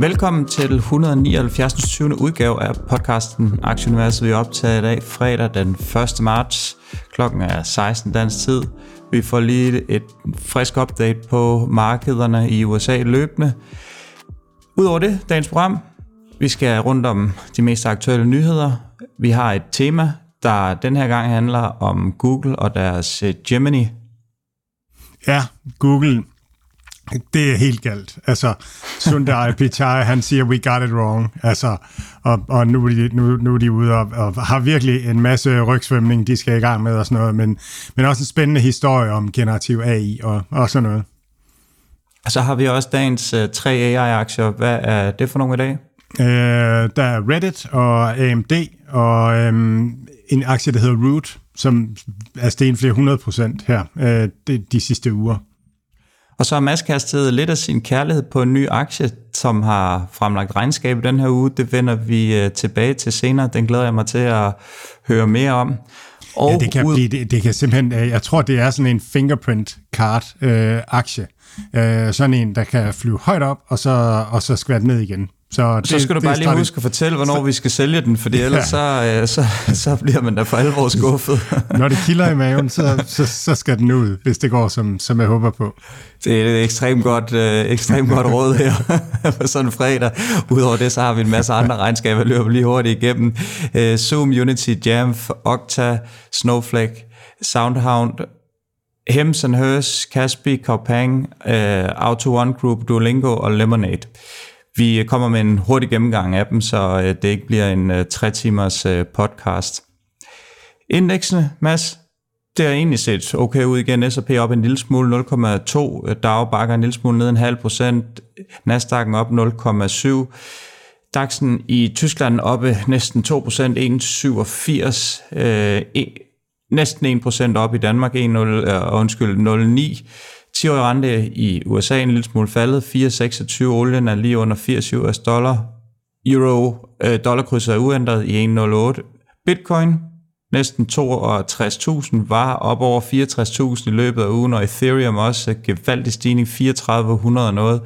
Velkommen til 179. 20. udgave af podcasten Aktieuniverset. Vi er optaget i dag fredag den 1. marts. Klokken er 16 dansk tid. Vi får lige et frisk update på markederne i USA løbende. Udover det, dagens program, vi skal rundt om de mest aktuelle nyheder. Vi har et tema, der den her gang handler om Google og deres øh, Gemini. Ja, Google det er helt galt. Altså, Sundar Pichai, han siger, we got it wrong. Altså, og, og nu, er de, nu, nu er de ude og, og har virkelig en masse rygsvømning, de skal i gang med og sådan noget, men, men også en spændende historie om generativ AI og, og sådan noget. Så har vi også dagens uh, tre AI-aktier. Hvad er det for nogle i dag? Uh, der er Reddit og AMD og um, en aktie, der hedder Root, som er steget flere hundrede procent her uh, de, de sidste uger. Og så har Mads kastet lidt af sin kærlighed på en ny aktie, som har fremlagt regnskab i den her uge. Det vender vi øh, tilbage til senere. Den glæder jeg mig til at høre mere om. Og ja, det kan, ud... blive, det, det kan simpelthen, øh, jeg tror, det er sådan en fingerprint card øh, aktie. Øh, sådan en, der kan flyve højt op, og så, og så skvært ned igen. Så, det, så skal du bare lige huske at fortælle, hvornår vi skal sælge den, for ellers ja. så, øh, så, så bliver man da for alvor skuffet. Når det kilder i maven, så, så, så skal den ud, hvis det går, som, som jeg håber på. Det er et ekstremt godt, øh, ekstremt godt råd her på sådan en fredag. Udover det, så har vi en masse andre regnskaber, jeg løber lige hurtigt igennem. Øh, Zoom, Unity, Jamf, Okta, Snowflake, Soundhound, Hems Hers, Caspi, Kaupang, uh, Auto One Group, Duolingo og Lemonade. Vi kommer med en hurtig gennemgang af dem, så øh, det ikke bliver en øh, tre timers øh, podcast. Indeksene, Mads, det har egentlig set okay ud igen. S&P op en lille smule, 0,2. Dow bakker en lille smule ned en halv procent. Nasdaq'en op 0,7. DAX'en i Tyskland oppe næsten 2 procent, 1,87. Øh, næsten 1% op i Danmark, 1, 0, øh, undskyld, 0,9. 10-årig rente i USA en lille smule faldet, 4,26, olien er lige under 80 US dollar, euro, øh, dollarkrydset er uændret i 1,08, bitcoin næsten 62.000, var op over 64.000 i løbet af ugen, og Ethereum også gevaldig stigning, 3400 noget.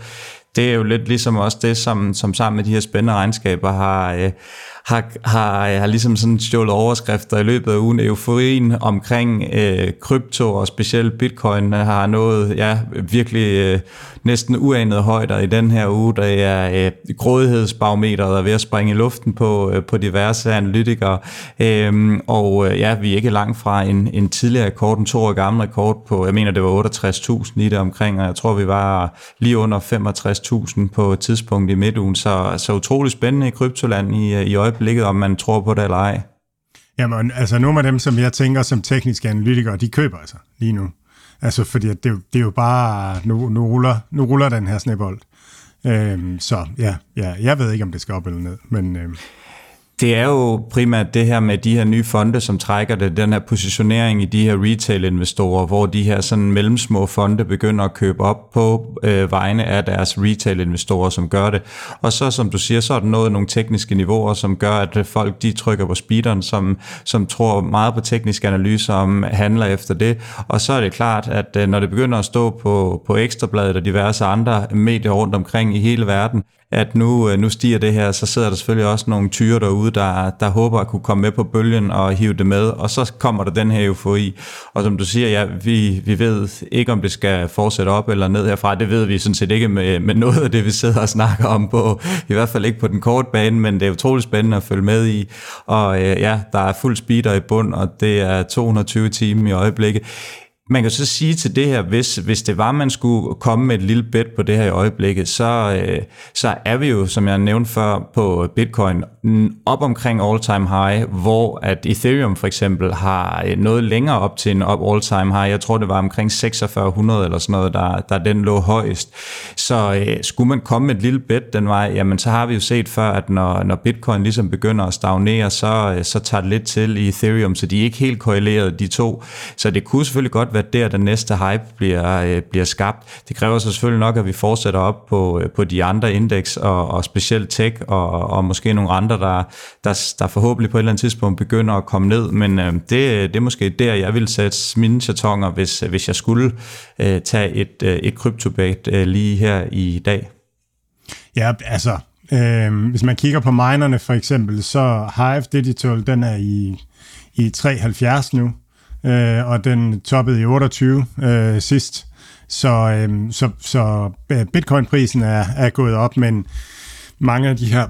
Det er jo lidt ligesom også det, som, som sammen med de her spændende regnskaber har, øh, har, har, øh, har ligesom sådan stjålet overskrifter i løbet af ugen. Euforien omkring øh, krypto og specielt bitcoin har nået ja, virkelig øh, næsten uanede højder i den her uge. Der er øh, grådighedsbarometeret er ved at springe i luften på, øh, på diverse analytikere. Øh, og øh, ja, vi er ikke langt fra en, en tidligere rekord, en to år gammel rekord på, jeg mener det var 68.000 i det omkring, og jeg tror vi var lige under 65.000 på et tidspunkt i midtugen. Så, så utrolig spændende i kryptoland i, øh, i øjeblikket øjeblikket, om man tror på det eller ej. Jamen, altså nogle af dem, som jeg tænker som tekniske analytikere, de køber altså lige nu. Altså, fordi det, det er jo bare, nu, nu, ruller, nu ruller den her snebold. Øhm, så ja, ja, jeg ved ikke, om det skal op eller ned, men... Øhm, det er jo primært det her med de her nye fonde, som trækker det, den her positionering i de her retail-investorer, hvor de her sådan mellemsmå fonde begynder at købe op på øh, vegne af deres retail-investorer, som gør det. Og så, som du siger, så er der noget nogle tekniske niveauer, som gør, at folk de trykker på speederen, som, som tror meget på tekniske analyser, om handler efter det. Og så er det klart, at øh, når det begynder at stå på, på Ekstrabladet og diverse andre medier rundt omkring i hele verden, at nu, øh, nu stiger det her, så sidder der selvfølgelig også nogle tyre derude, der, der håber at kunne komme med på bølgen og hive det med, og så kommer der den her eufori. Og som du siger, ja, vi, vi ved ikke, om det skal fortsætte op eller ned herfra. Det ved vi sådan set ikke med, med noget af det, vi sidder og snakker om på, i hvert fald ikke på den korte bane, men det er utroligt spændende at følge med i. Og øh, ja, der er fuld speeder i bund, og det er 220 timer i øjeblikket man kan så sige til det her, hvis, hvis det var, man skulle komme med et lille bet på det her i øjeblikket, så, øh, så er vi jo, som jeg nævnte før, på Bitcoin op omkring all-time high, hvor at Ethereum for eksempel har øh, noget længere op til en op all-time high. Jeg tror, det var omkring 4600 eller sådan noget, der, der den lå højst. Så øh, skulle man komme med et lille bet den vej, jamen så har vi jo set før, at når, når Bitcoin ligesom begynder at stagnere, så, øh, så tager det lidt til i Ethereum, så de er ikke helt korreleret, de to. Så det kunne selvfølgelig godt være der, den næste hype bliver, øh, bliver skabt. Det kræver så selvfølgelig nok, at vi fortsætter op på, øh, på de andre indeks, og, og specielt tech, og, og måske nogle andre, der, der, der forhåbentlig på et eller andet tidspunkt begynder at komme ned. Men øh, det, det er måske der, jeg vil sætte mine chatonger, hvis, øh, hvis jeg skulle øh, tage et, øh, et kryptobait øh, lige her i dag. Ja, altså, øh, hvis man kigger på minerne for eksempel, så Hive Digital, den er i, i 3,70 nu øh, og den toppede i 28 øh, sidst. Så, øh, så, så øh, bitcoin-prisen er, er gået op, men mange af de her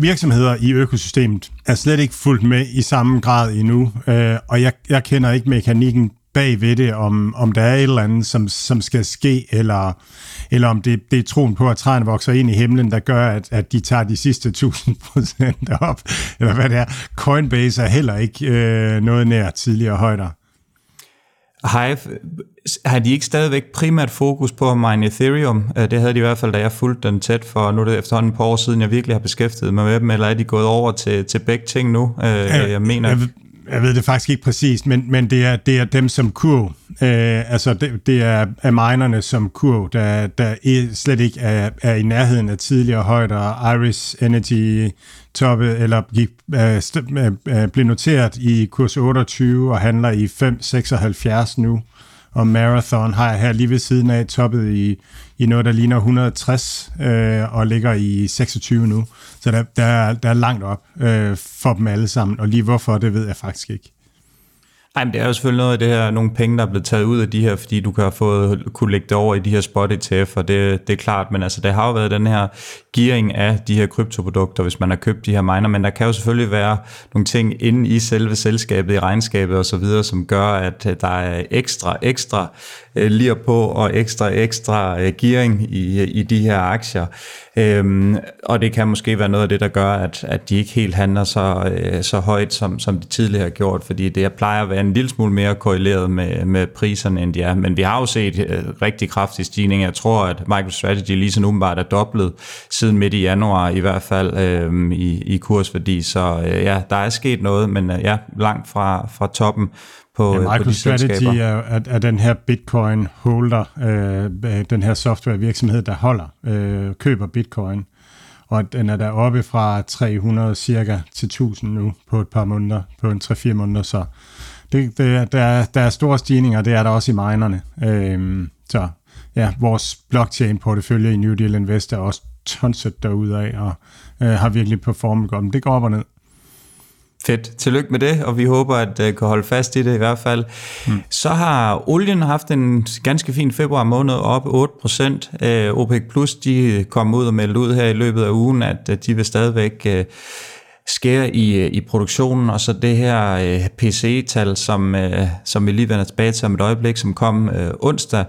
virksomheder i økosystemet er slet ikke fuldt med i samme grad endnu, øh, og jeg, jeg kender ikke mekanikken bag ved det, om, om der er et eller andet, som, som skal ske, eller, eller om det, det er troen på, at træerne vokser ind i himlen, der gør, at, at de tager de sidste 1000 procent op, eller hvad det er. Coinbase er heller ikke øh, noget nær tidligere højder. Hive, har de ikke stadigvæk primært fokus på at mine Ethereum? Øh, det havde de i hvert fald, da jeg fulgte den tæt for, nu er det efterhånden et par år siden, jeg virkelig har beskæftiget mig med dem, eller er de gået over til, til begge ting nu? Øh, jeg, jeg mener... Jeg, jeg ved det faktisk ikke præcist, men, men det, er, det er dem som kurv. Øh, altså det, det er, er minerne som kurv, der, der slet ikke er, er i nærheden af tidligere højder. Iris Energy toppe, eller gik, øh, øh, øh, blev noteret i kurs 28 og handler i 5,76 nu. Og Marathon har jeg her lige ved siden af toppet i, i noget, der ligner 160 øh, og ligger i 26 nu. Så der, der, er, der er langt op øh, for dem alle sammen, og lige hvorfor, det ved jeg faktisk ikke. Ej, men det er jo selvfølgelig noget af det her, nogle penge, der er blevet taget ud af de her, fordi du kan have fået, kunne lægge det over i de her spot ETF, og det, det er klart, men altså, der har jo været den her gearing af de her kryptoprodukter, hvis man har købt de her miner, men der kan jo selvfølgelig være nogle ting inde i selve selskabet, i regnskabet og så videre, som gør, at øh, der er ekstra, ekstra øh, lir på og ekstra, ekstra øh, gearing i, i de her aktier. Øhm, og det kan måske være noget af det, der gør, at, at de ikke helt handler så, øh, så højt, som, som de tidligere har gjort, fordi det plejer at være en lille smule mere korreleret med, med priserne, end de er. Men vi har jo set øh, rigtig kraftig stigning. Jeg tror, at MicroStrategy lige så umiddelbart er dobblet siden midt i januar, i hvert fald øh, i, i kursværdi. Så øh, ja, der er sket noget, men øh, ja, langt fra, fra toppen på, ja, MicroStrategy på de er, er, er den her bitcoin holder, øh, den her software virksomhed, der holder, øh, køber bitcoin. Og den er der oppe fra 300 cirka til 1000 nu på et par måneder, på en 3-4 måneder, så det, det, der, er, der er store stigninger, det er der også i minerne. Øh, så ja, vores blockchain-portefølje i New Deal Invest er også tonset derude af, og øh, har virkelig performet godt, men det går op og ned. Fedt. Tillykke med det, og vi håber, at det kan holde fast i det i hvert fald. Mm. Så har olien haft en ganske fin februar måned op 8%. Øh, OPEC Plus de kom ud og meldte ud her i løbet af ugen, at de vil stadigvæk øh, skære i, i produktionen, og så det her øh, PCE-tal, som, som vi lige vender tilbage til om et øjeblik, som kom onsdag,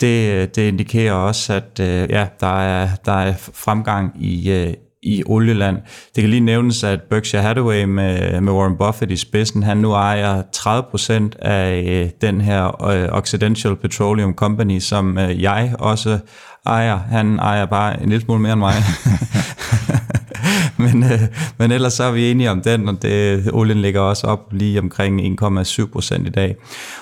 det, det indikerer også, at øh, ja, der, er, der er fremgang i, øh, i olieland. Det kan lige nævnes, at Berkshire Hathaway med, med Warren Buffett i spidsen, han nu ejer 30% af øh, den her øh, Occidental Petroleum Company, som øh, jeg også ejer. Han ejer bare en lille smule mere end mig. men, øh, men ellers så er vi enige om den, og det, olien ligger også op lige omkring 1,7 procent i dag.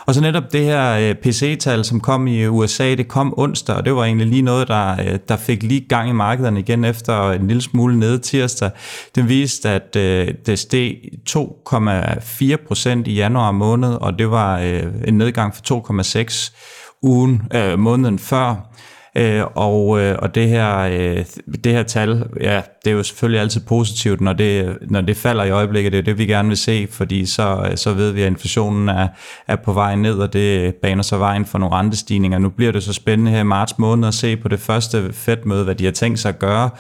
Og så netop det her øh, PC-tal, som kom i USA, det kom onsdag, og det var egentlig lige noget, der, øh, der fik lige gang i markederne igen efter en lille smule nede tirsdag. Den viste, at øh, det steg 2,4 procent i januar måned, og det var øh, en nedgang for 2,6 ugen, øh, måneden før. Øh, og, øh, og det her, øh, det her tal, ja, det er jo selvfølgelig altid positivt, når det, når det falder i øjeblikket. Det er det, vi gerne vil se, fordi så, så ved vi, at inflationen er, er på vej ned, og det baner så vejen for nogle rentestigninger. Nu bliver det så spændende her i marts måned at se på det første Fed-møde, hvad de har tænkt sig at gøre.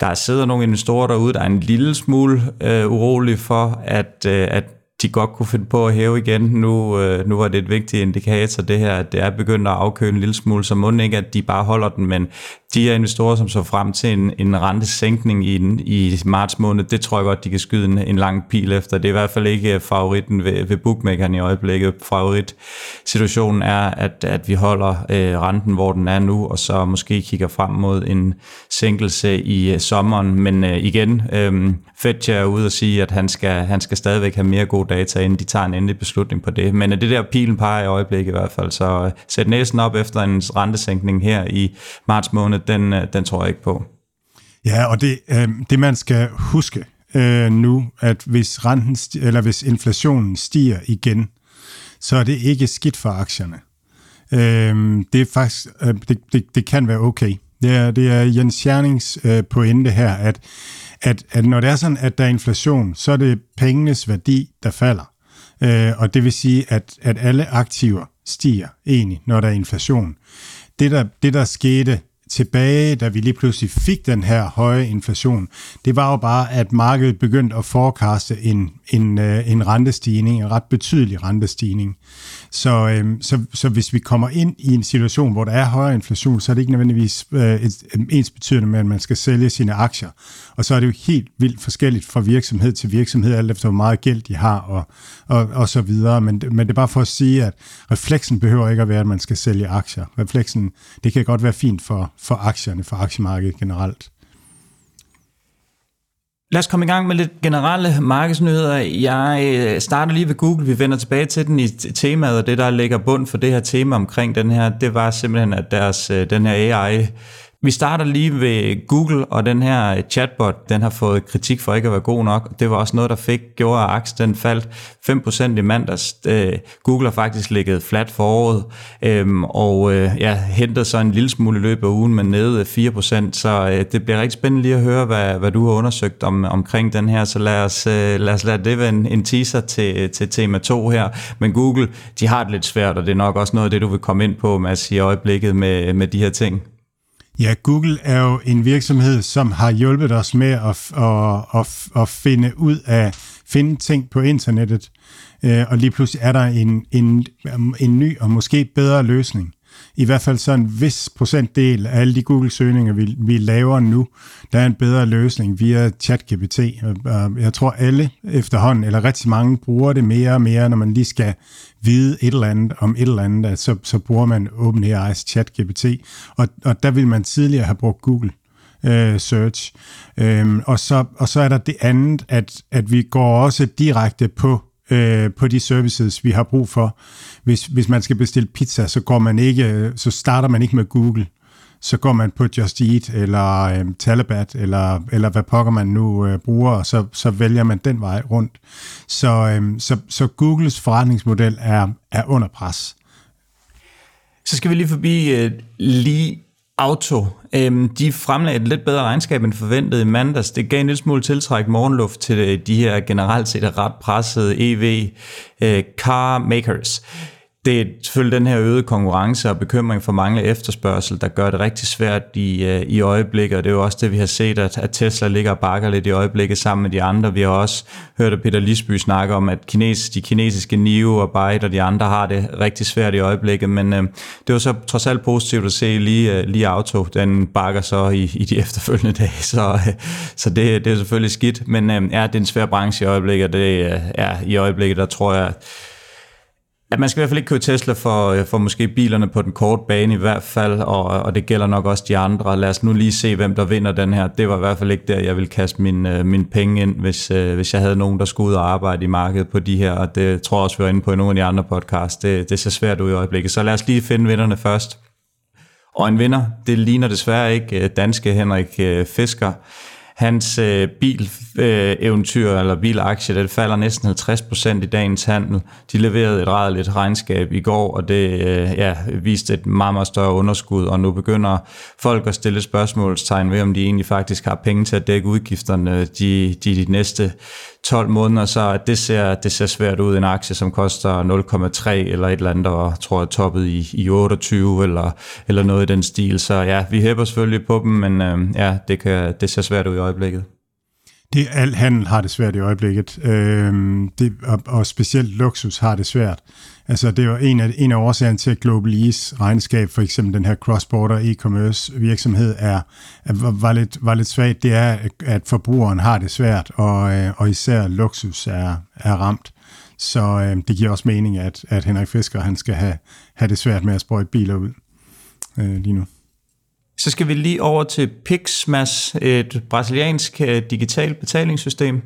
Der sidder nogle investorer derude, der er en lille smule øh, urolig for, at, øh, at de godt kunne finde på at hæve igen. Nu, øh, nu var det et vigtigt indikator, det her, at det er begyndt at afkøle en lille smule, så må ikke, at de bare holder den, men de her investorer, som så frem til en, en rentesænkning i, i marts måned, det tror jeg godt, de kan skyde en, en lang pil efter. Det er i hvert fald ikke øh, favoritten ved, ved bookmakeren i øjeblikket. Favoritsituationen er, at, at vi holder øh, renten, hvor den er nu, og så måske kigger frem mod en sænkelse i øh, sommeren. Men øh, igen, øh, Fed er ude og sige, at han skal, han skal stadigvæk have mere god data, inden de tager en endelig beslutning på det. Men øh, det der pilen peger i øjeblikket i hvert fald, så øh, sæt næsen op efter en rentesænkning her i marts måned, den, øh, den tror jeg ikke på. Ja, og det, øh, det man skal huske øh, nu, at hvis renten sti- eller hvis inflationen stiger igen, så er det ikke skidt for aktierne. Øh, det er faktisk øh, det, det, det kan være okay. Det er, det er Jens Jernings øh, pointe her, at, at, at når det er sådan, at der er inflation, så er det pengenes værdi, der falder. Øh, og det vil sige, at, at alle aktiver stiger egentlig, når der er inflation. Det der, det, der skete tilbage, da vi lige pludselig fik den her høje inflation, det var jo bare, at markedet begyndte at forekaste en, en, øh, en rentestigning, en ret betydelig rentestigning. Så, øh, så, så hvis vi kommer ind i en situation, hvor der er højere inflation, så er det ikke nødvendigvis øh, et, ens betydende med, at man skal sælge sine aktier. Og så er det jo helt vildt forskelligt fra virksomhed til virksomhed, alt efter hvor meget gæld de har og, og, og så videre. Men, men det er bare for at sige, at refleksen behøver ikke at være, at man skal sælge aktier. Refleksen, det kan godt være fint for, for aktierne, for aktiemarkedet generelt. Lad os komme i gang med lidt generelle markedsnyheder. Jeg øh, starter lige ved Google. Vi vender tilbage til den i temaet, og det, der ligger bund for det her tema omkring den her, det var simpelthen, at deres, øh, den her AI vi starter lige ved Google, og den her øh, chatbot, den har fået kritik for ikke at være god nok. Det var også noget, der fik, gjorde, at aktien den faldt 5% i mandags. Øh, Google har faktisk ligget flat for året, øhm, og øh, ja, hentet så en lille smule i løbet af ugen, men nede 4%, så øh, det bliver rigtig spændende lige at høre, hvad, hvad du har undersøgt om, omkring den her, så lad os, øh, lad os lade det være en, en teaser til, til tema 2 her. Men Google, de har det lidt svært, og det er nok også noget af det, du vil komme ind på, Mads, i øjeblikket med, med de her ting. Ja, Google er jo en virksomhed, som har hjulpet os med at, at, at, at finde ud af finde ting på internettet, øh, og lige pludselig er der en, en, en ny og måske bedre løsning i hvert fald så en vis procentdel af alle de Google-søgninger, vi, vi laver nu, der er en bedre løsning via ChatGPT. Øh, jeg tror alle efterhånden, eller rigtig mange, bruger det mere og mere, når man lige skal vide et eller andet om et eller andet, så, så bruger man OpenAI's ChatGPT. Og, og der vil man tidligere have brugt Google øh, search. Øhm, og, så, og så er der det andet, at, at vi går også direkte på øh, på de services, vi har brug for. Hvis, hvis man skal bestille pizza, så går man ikke, øh, så starter man ikke med Google. Så går man på Just Eat eller øh, Talabat, eller, eller hvad pokker man nu øh, bruger, og så, så vælger man den vej rundt. Så, øh, så, så Googles forretningsmodel er, er under pres. Så skal vi lige forbi øh, lige Auto, øhm, de fremlagde et lidt bedre regnskab end forventet i mandags. Det gav en lille smule tiltræk morgenluft til øh, de her generelt set ret pressede EV øh, car makers det er selvfølgelig den her øgede konkurrence og bekymring for manglende efterspørgsel, der gør det rigtig svært i, øh, i øjeblikket, og det er jo også det, vi har set, at, at Tesla ligger og bakker lidt i øjeblikket sammen med de andre. Vi har også hørt at Peter Lisby snakke om, at kines, de kinesiske NIO og Byte og de andre har det rigtig svært i øjeblikket, men øh, det var så trods alt positivt at se lige, øh, lige Auto, den bakker så i, i de efterfølgende dage, så, øh, så det, det er selvfølgelig skidt, men øh, ja, det er en svær branche i øjeblikket, og det øh, er i øjeblikket, der tror jeg, at man skal i hvert fald ikke købe Tesla for, øh, for måske bilerne på den korte bane i hvert fald, og, og det gælder nok også de andre. Lad os nu lige se, hvem der vinder den her. Det var i hvert fald ikke der, jeg ville kaste min, øh, min penge ind, hvis, øh, hvis jeg havde nogen, der skulle ud og arbejde i markedet på de her, og det tror jeg også, vi var inde på i nogle af de andre podcasts. Det, det ser svært ud i øjeblikket. Så lad os lige finde vinderne først. Og en vinder, det ligner desværre ikke øh, danske Henrik øh, Fisker. Hans øh, bileventyr øh, eller bilaktie, det falder næsten 50% i dagens handel. De leverede et rædeligt regnskab i går, og det øh, ja, viste et meget, meget større underskud, og nu begynder folk at stille spørgsmålstegn ved, om de egentlig faktisk har penge til at dække udgifterne de, de, de næste 12 måneder, så det ser, det ser svært ud. En aktie, som koster 0,3 eller et eller andet, og tror jeg toppet i, i 28 eller, eller noget i den stil. Så ja, vi hæpper selvfølgelig på dem, men øh, ja, det, kan, det ser svært ud i øjeblikket. Det, al handel har det svært i øjeblikket, øh, det, og, og specielt luksus har det svært. Altså, det var en af, en af årsagerne til, at Global Ease regnskab, for eksempel den her cross-border e-commerce virksomhed, er, er, var, lidt, var lidt svagt. Det er, at forbrugeren har det svært, og, øh, og især luksus er, er ramt. Så øh, det giver også mening, at, at Henrik Fisker han skal have, have det svært med at sprøjte biler ud øh, lige nu. Så skal vi lige over til Pixmas, et brasiliansk øh, digitalt betalingssystem.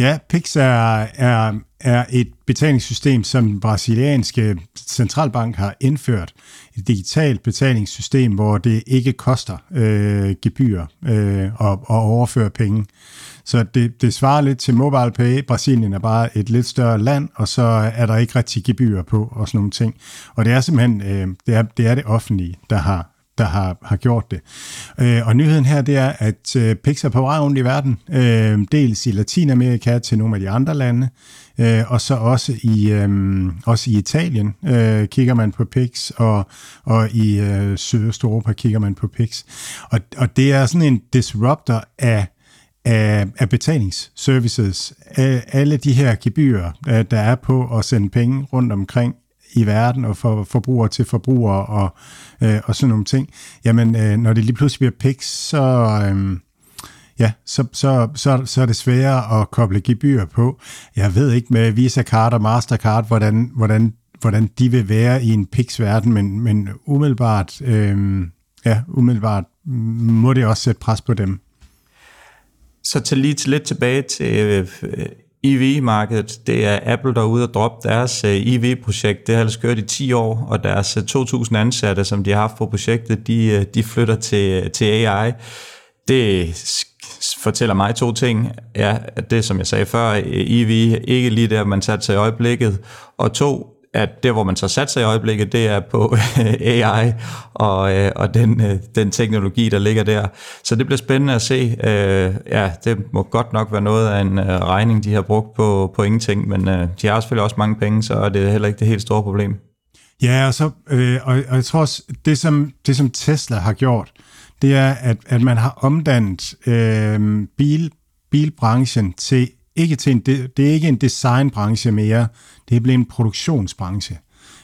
Ja, Pix er, er, er et betalingssystem, som den brasilianske centralbank har indført. Et digitalt betalingssystem, hvor det ikke koster øh, gebyr øh, at, at overføre penge. Så det, det svarer lidt til MobilePay. Brasilien er bare et lidt større land, og så er der ikke rigtig gebyr på og sådan nogle ting. Og det er simpelthen øh, det, er, det er det offentlige, der har der har, har gjort det. Øh, og nyheden her, det er, at øh, Pix er på vej rundt i verden, øh, dels i Latinamerika til nogle af de andre lande, øh, og så også i, øh, også i Italien øh, kigger man på Pix, og, og i øh, Sydøsteuropa kigger man på Pix. Og, og det er sådan en disruptor af af, af betalingsservices. Alle de her gebyrer, øh, der er på at sende penge rundt omkring i verden og for forbrugere til forbrugere og, øh, og sådan nogle ting. Jamen, øh, når det lige pludselig bliver PIX, så, øh, ja, så, så, så, så er det sværere at koble gebyr på. Jeg ved ikke med Visa-card og Mastercard, hvordan, hvordan, hvordan de vil være i en PIX-verden, men, men umiddelbart, øh, ja, umiddelbart må det også sætte pres på dem. Så til lige lidt tilbage til øh, EV-markedet, det er Apple, der er ude og droppe deres øh, EV-projekt. Det har ellers kørt i 10 år, og deres øh, 2.000 ansatte, som de har haft på projektet, de, øh, de flytter til, til AI. Det fortæller mig to ting. Ja, det som jeg sagde før, EV ikke lige der, man satte sig i øjeblikket. Og to, at det, hvor man så satser i øjeblikket, det er på AI og, øh, og den, øh, den teknologi, der ligger der. Så det bliver spændende at se. Øh, ja, det må godt nok være noget af en øh, regning, de har brugt på, på ingenting, men øh, de har selvfølgelig også mange penge, så er det heller ikke det helt store problem. Ja, og, så, øh, og, og jeg tror også, det som, det som Tesla har gjort, det er, at, at man har omdannet øh, bil, bilbranchen til ikke til en, det, det er ikke en designbranche mere, det er blevet en produktionsbranche.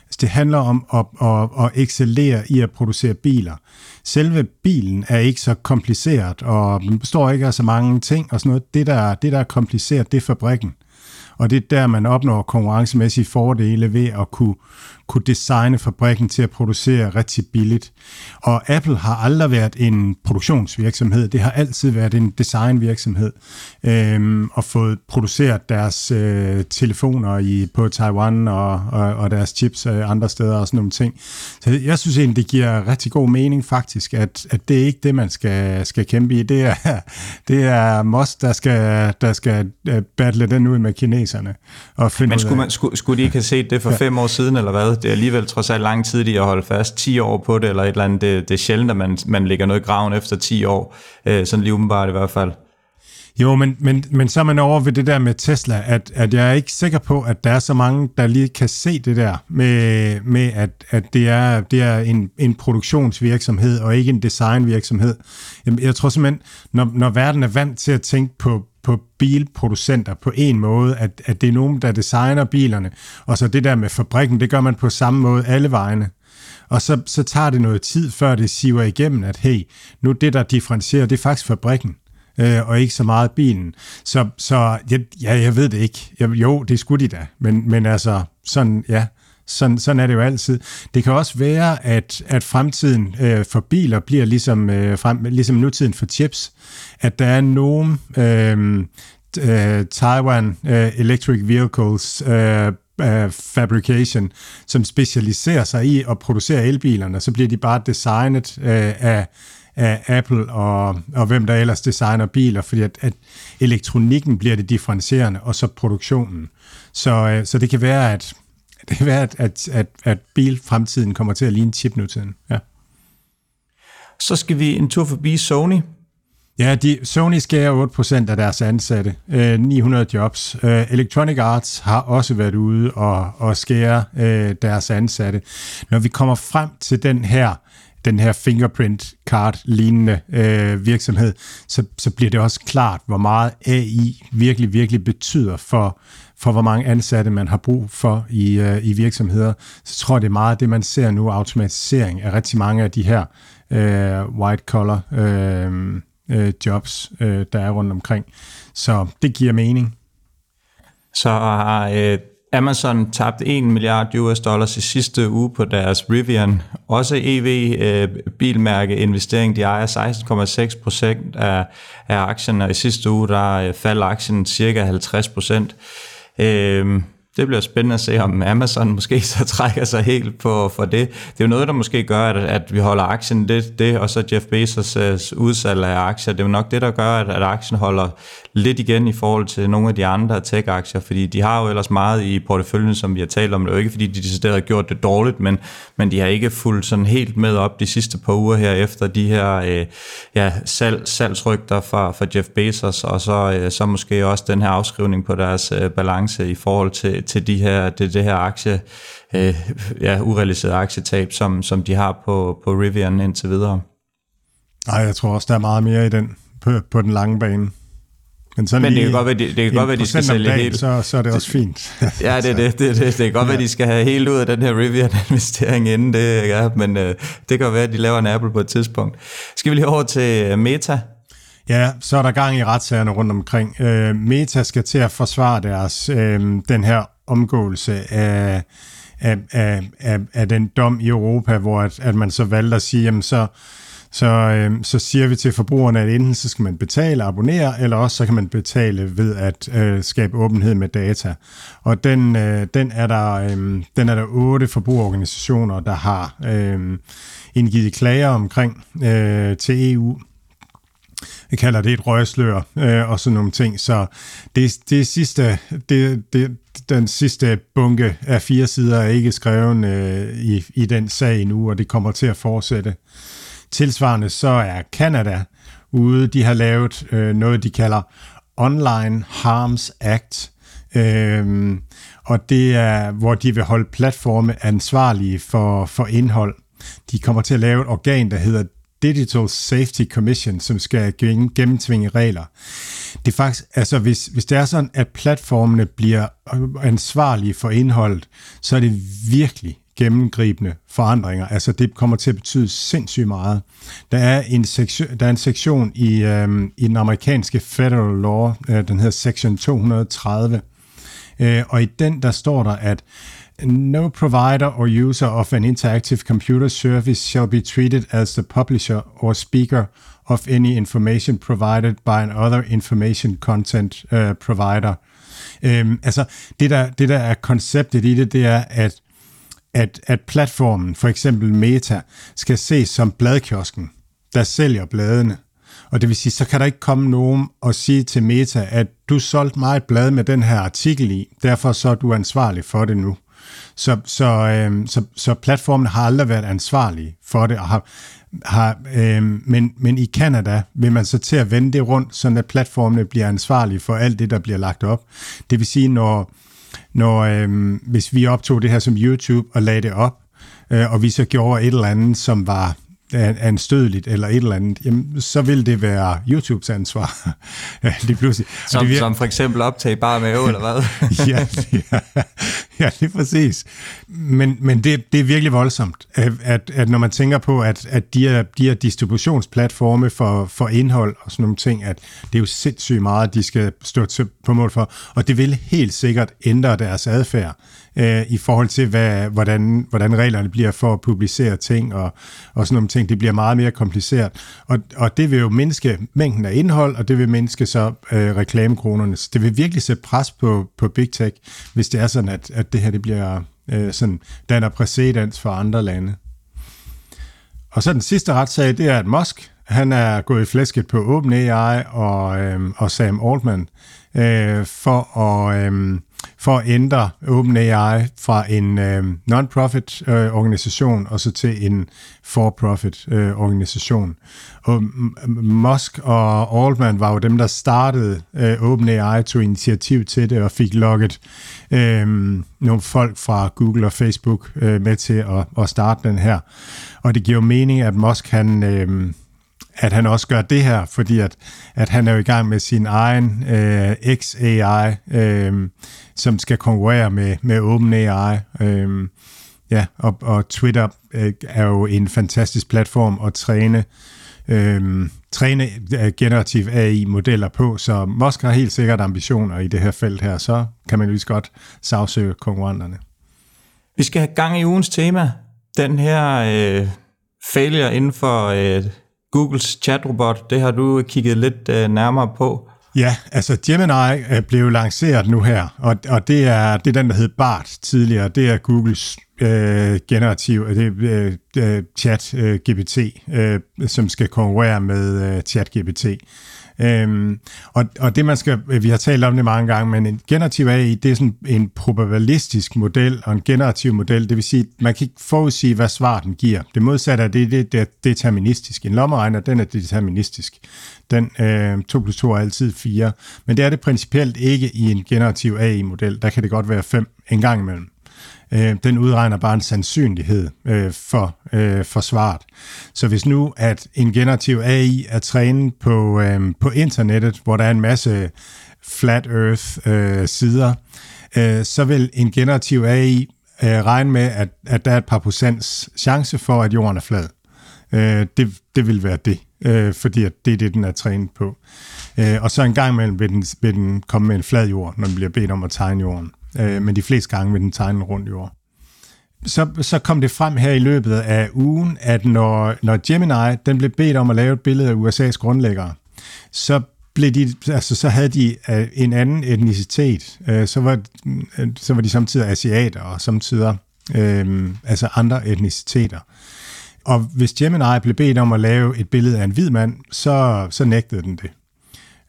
Altså, det handler om at, at, at excellere i at producere biler. Selve bilen er ikke så kompliceret, og består ikke af så mange ting og sådan noget. Det, der, det, der er kompliceret, det er fabrikken. Og det er der, man opnår konkurrencemæssige fordele ved at kunne, kunne designe fabrikken til at producere rigtig billigt. Og Apple har aldrig været en produktionsvirksomhed, det har altid været en designvirksomhed, øhm, og fået produceret deres øh, telefoner i, på Taiwan og, og, og deres chips øh, andre steder og sådan nogle ting. Så jeg synes egentlig, det giver rigtig god mening faktisk, at, at det er ikke det, man skal, skal kæmpe i. Det er, det er Moss, der skal, der skal øh, battle den ud med kineserne. Og finde Men skulle, man, skulle, skulle de ikke have set det for ja. fem år siden, eller hvad? Det er alligevel trods alt lang tid i at holde fast. 10 år på det, eller et eller andet. Det, det er sjældent, at man, man lægger noget i graven efter 10 år. Øh, sådan lige umiddelbart i hvert fald. Jo, men, men, men så er man over ved det der med Tesla, at, at jeg er ikke sikker på, at der er så mange, der lige kan se det der med, med at, at det er, det er en, en produktionsvirksomhed og ikke en designvirksomhed. Jeg, jeg tror simpelthen, når, når verden er vant til at tænke på, på bilproducenter på en måde, at, at det er nogen, der designer bilerne, og så det der med fabrikken, det gør man på samme måde alle vejene. Og så, så tager det noget tid, før det siver igennem, at hey, nu det, der differentierer, det er faktisk fabrikken øh, og ikke så meget bilen. Så, så jeg, ja, jeg ved det ikke. Jeg, jo, det skulle de da, men, men altså, sådan, ja, sådan, sådan er det jo altid. Det kan også være, at, at fremtiden øh, for biler bliver ligesom, øh, frem, ligesom nutiden for chips. At der er nogen øh, øh, Taiwan øh, Electric Vehicles øh, øh, fabrication, som specialiserer sig i at producere elbilerne, så bliver de bare designet øh, af, af Apple og, og hvem der ellers designer biler, fordi at, at elektronikken bliver det differentierende, og så produktionen. Så, uh, så det kan være, at det kan være, at, at, at, at bilfremtiden kommer til at ligne chipnutiden. Ja. Så skal vi en tur forbi Sony, Ja, de, Sony skærer 8% af deres ansatte, øh, 900 jobs. Øh, Electronic Arts har også været ude og, og skære øh, deres ansatte. Når vi kommer frem til den her den her fingerprint card lignende øh, virksomhed, så, så bliver det også klart, hvor meget AI virkelig, virkelig betyder for, for hvor mange ansatte man har brug for i, øh, i virksomheder. Så tror jeg, det er meget det, man ser nu, automatisering af rigtig mange af de her øh, white collar øh, øh, jobs, øh, der er rundt omkring. Så det giver mening. Så øh, Amazon tabte 1 milliard US dollars i sidste uge på deres Rivian. Også EV øh, bilmærke investering, de ejer 16,6 procent af, af aktien, og i sidste uge der øh, faldt aktien cirka 50 procent. Øh, det bliver spændende at se, om Amazon måske så trækker sig helt på for det. Det er jo noget, der måske gør, at, at vi holder aktien det, det, og så Jeff Bezos' øh, udsalg af aktier. Det er jo nok det, der gør, at, at aktien holder lidt igen i forhold til nogle af de andre tech-aktier, fordi de har jo ellers meget i porteføljen, som vi har talt om. Det er jo ikke, fordi de decideret har gjort det dårligt, men, men de har ikke fulgt sådan helt med op de sidste par uger her efter de her øh, ja, salg, salgsrygter fra, fra Jeff Bezos, og så, øh, så måske også den her afskrivning på deres øh, balance i forhold til, til de her, det, det her aktie, øh, ja, urealiseret aktietab, som, som de har på, på Rivian indtil videre. Nej, jeg tror også, der er meget mere i den på, på den lange bane. Men, sådan Men det kan godt være, det, det kan godt være, de skal sælge dagen, helt. Så, så er det også fint. ja, det, det, det, det, det kan godt være, de skal have helt ud af den her Rivian-investering inden det, ja, men øh, det kan være, at de laver en Apple på et tidspunkt. Skal vi lige over til øh, Meta? Ja, så er der gang i retssagerne rundt omkring. Øh, Meta skal til at forsvare deres, øh, den her omgåelse af, af, af, af, af den dom i Europa, hvor at, at man så valgte at sige, jamen så så, øh, så siger vi til forbrugerne, at enten så skal man betale og abonnere, eller også så kan man betale ved at øh, skabe åbenhed med data. Og den, øh, den, er der, øh, den er der otte forbrugerorganisationer, der har øh, indgivet klager omkring øh, til EU. Jeg kalder det et røgslør øh, og sådan nogle ting. Så det, det sidste, det, det, den sidste bunke af fire sider er ikke skrevet øh, i, i den sag nu, og det kommer til at fortsætte. Tilsvarende så er Canada ude, de har lavet øh, noget, de kalder Online Harms Act, øh, og det er, hvor de vil holde platforme ansvarlige for, for indhold. De kommer til at lave et organ, der hedder Digital Safety Commission, som skal gennemtvinge regler. Det er faktisk, altså hvis, hvis det er sådan, at platformene bliver øh, ansvarlige for indholdet, så er det virkelig gennemgribende forandringer. Altså det kommer til at betyde sindssygt meget. Der er en sektion, der er en sektion i, øh, i den amerikanske federal law, øh, den hedder section 230, øh, og i den der står der, at No provider or user of an interactive computer service shall be treated as the publisher or speaker of any information provided by an other information content uh, provider. Øhm, altså, det der, det der er konceptet i det, det er, at at, at platformen, for eksempel Meta, skal ses som bladkiosken, der sælger bladene. Og det vil sige, så kan der ikke komme nogen og sige til Meta, at du solgte mig et blad med den her artikel i, derfor så er du ansvarlig for det nu. Så, så, øh, så, så platformen har aldrig været ansvarlig for det, og har, har, øh, men, men i Canada vil man så til at vende det rundt, så at platformene bliver ansvarlige for alt det, der bliver lagt op. Det vil sige, når, når øh, hvis vi optog det her som YouTube og lagde det op, øh, og vi så gjorde et eller andet, som var anstødeligt eller et eller andet, jamen, så vil det være YouTubes ansvar. det pludselig. Som, det vir- som for eksempel optage bare med eller hvad? ja, ja, ja, det er præcis. Men, men det, det er virkelig voldsomt, at, at når man tænker på, at, at de, er, de er distributionsplatforme for, for indhold og sådan nogle ting, at det er jo sindssygt meget, de skal stå til, på mål for, og det vil helt sikkert ændre deres adfærd øh, i forhold til, hvad, hvordan, hvordan reglerne bliver for at publicere ting og, og sådan nogle ting. Det bliver meget mere kompliceret. Og, og det vil jo mindske mængden af indhold, og det vil mindske så øh, reklamekronerne. Så det vil virkelig sætte pres på, på Big Tech, hvis det er sådan, at, at det her det bliver øh, sådan, danner præcedens for andre lande. Og så den sidste retssag, det er, at Musk, han er gået i flæsket på OpenAI og, øh, og Sam Altman øh, for at... Øh, for at ændre OpenAI fra en øh, non-profit øh, organisation og så til en for-profit øh, organisation. Og Musk og Altman var jo dem, der startede øh, OpenAI, tog initiativ til det og fik lukket øh, nogle folk fra Google og Facebook øh, med til at, at starte den her. Og det giver jo mening, at Musk han... Øh, at han også gør det her, fordi at, at han er jo i gang med sin egen øh, XAI, øh, som skal konkurrere med, med OpenAI. Øh, ja, og, og Twitter øh, er jo en fantastisk platform at træne øh, træne øh, generativ AI-modeller på, så Musk har helt sikkert ambitioner i det her felt her, så kan man lige godt sagsøge konkurrenterne. Vi skal have gang i ugens tema. Den her øh, failure inden for øh, Googles chatrobot, det har du kigget lidt øh, nærmere på. Ja, altså Gemini blev lanceret nu her, og, og det, er, det er den, der hed BART tidligere. Det er Googles øh, generativ, øh, det øh, øh, chat øh, GPT, øh, som skal konkurrere med øh, chat GPT. Øhm, og, og det man skal, øh, vi har talt om det mange gange, men en generativ AI, det er sådan en probabilistisk model, og en generativ model, det vil sige, man kan ikke forudsige, hvad svar den giver. Det modsatte er det, det, det er deterministisk. En lommeregner, den er deterministisk. Den øh, 2 plus 2 er altid 4, men det er det principielt ikke i en generativ AI-model. Der kan det godt være 5 en gang imellem. Øh, den udregner bare en sandsynlighed øh, for, øh, for svaret. Så hvis nu, at en generativ AI er trænet på, øh, på internettet, hvor der er en masse flat earth øh, sider, øh, så vil en generativ AI øh, regne med, at, at der er et par procents chance for, at jorden er flad. Øh, det, det vil være det, øh, fordi at det er det, den er trænet på. Øh, og så en gang imellem vil den, vil den komme med en flad jord, når den bliver bedt om at tegne jorden øh, men de fleste gange vil den tegne rundt jord. Så, så kom det frem her i løbet af ugen, at når, når Gemini den blev bedt om at lave et billede af USA's grundlæggere, så blev de, altså, så havde de øh, en anden etnicitet. Øh, så, var, øh, så var de samtidig asiater og samtidig uh, altså andre etniciteter. Og hvis Gemini blev bedt om at lave et billede af en hvid mand, så, så nægtede den det.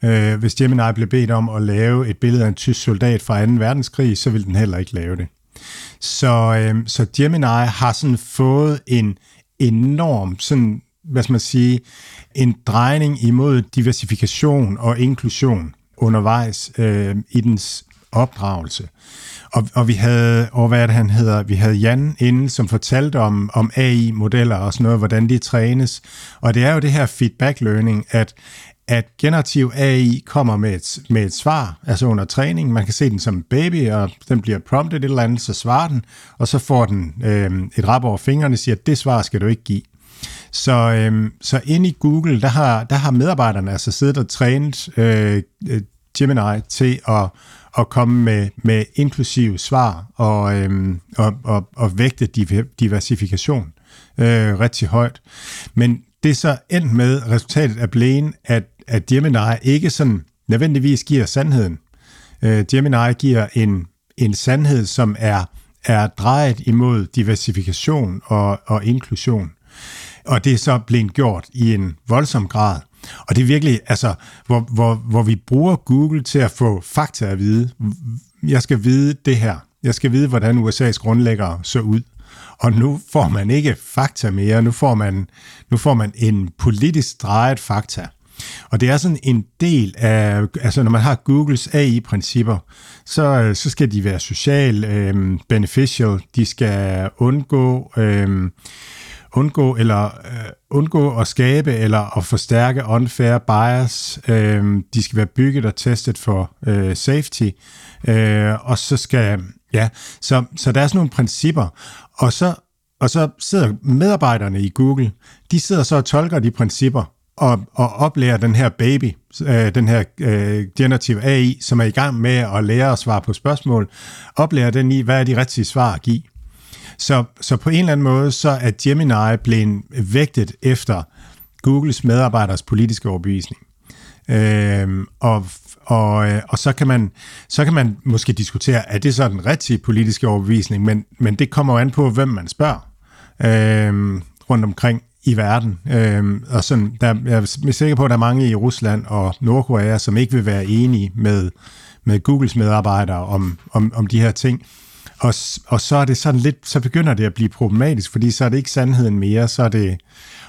Øh, hvis Gemini blev bedt om at lave et billede af en tysk soldat fra 2. verdenskrig, så ville den heller ikke lave det. Så, øh, så Gemini har sådan fået en enorm, sådan, hvad skal man sige, en drejning imod diversifikation og inklusion undervejs øh, i dens opdragelse. Og, og vi havde, og hvad det, han hedder, vi havde Jan inde, som fortalte om, om AI-modeller og sådan noget, hvordan de trænes. Og det er jo det her feedback learning, at, at generativ AI kommer med et, med et svar, altså under træning. Man kan se den som en baby, og den bliver promptet et eller andet, så svarer den, og så får den øh, et rap over fingrene og siger, at det svar skal du ikke give. Så, øh, så inde i Google, der har, der har medarbejderne altså siddet og trænet øh, øh Gemini til at, at komme med, med inklusive svar og, øh, og, og, og vægte diversifikation øh, rigtig højt. Men det er så endt med, resultatet af blevet, at at Gemini ikke sådan nødvendigvis giver sandheden. Øh, Gemini giver en, en sandhed, som er, er drejet imod diversifikation og, og inklusion. Og det er så blevet gjort i en voldsom grad. Og det er virkelig, altså, hvor, hvor, hvor vi bruger Google til at få fakta at vide. Jeg skal vide det her. Jeg skal vide, hvordan USA's grundlæggere så ud. Og nu får man ikke fakta mere. Nu får man, nu får man en politisk drejet fakta. Og det er sådan en del af, altså når man har Googles AI-principper, så, øh, så skal de være social, øh, beneficial, de skal undgå, øh, undgå eller øh, undgå at skabe eller at forstærke unfair bias. Øh, de skal være bygget og testet for øh, safety. Øh, og så skal, ja, så, så der er sådan nogle principper. Og så, og så sidder medarbejderne i Google, de sidder så og tolker de principper, og, og oplære den her baby, øh, den her øh, generative AI, som er i gang med at lære at svare på spørgsmål, oplære den i, hvad er de rigtige svar at give. Så, så på en eller anden måde, så er Gemini blevet vægtet efter Googles medarbejders politiske overbevisning. Øh, og, og, øh, og så, kan man, så kan man måske diskutere, er det så den rigtige politiske overbevisning, men, men det kommer jo an på, hvem man spørger øh, rundt omkring i verden. Øhm, og sådan, der, jeg er sikker på, at der er mange i Rusland og Nordkorea, som ikke vil være enige med, med Googles medarbejdere om, om, om de her ting. Og, og så er det sådan lidt, så begynder det at blive problematisk, fordi så er det ikke sandheden mere, så er det,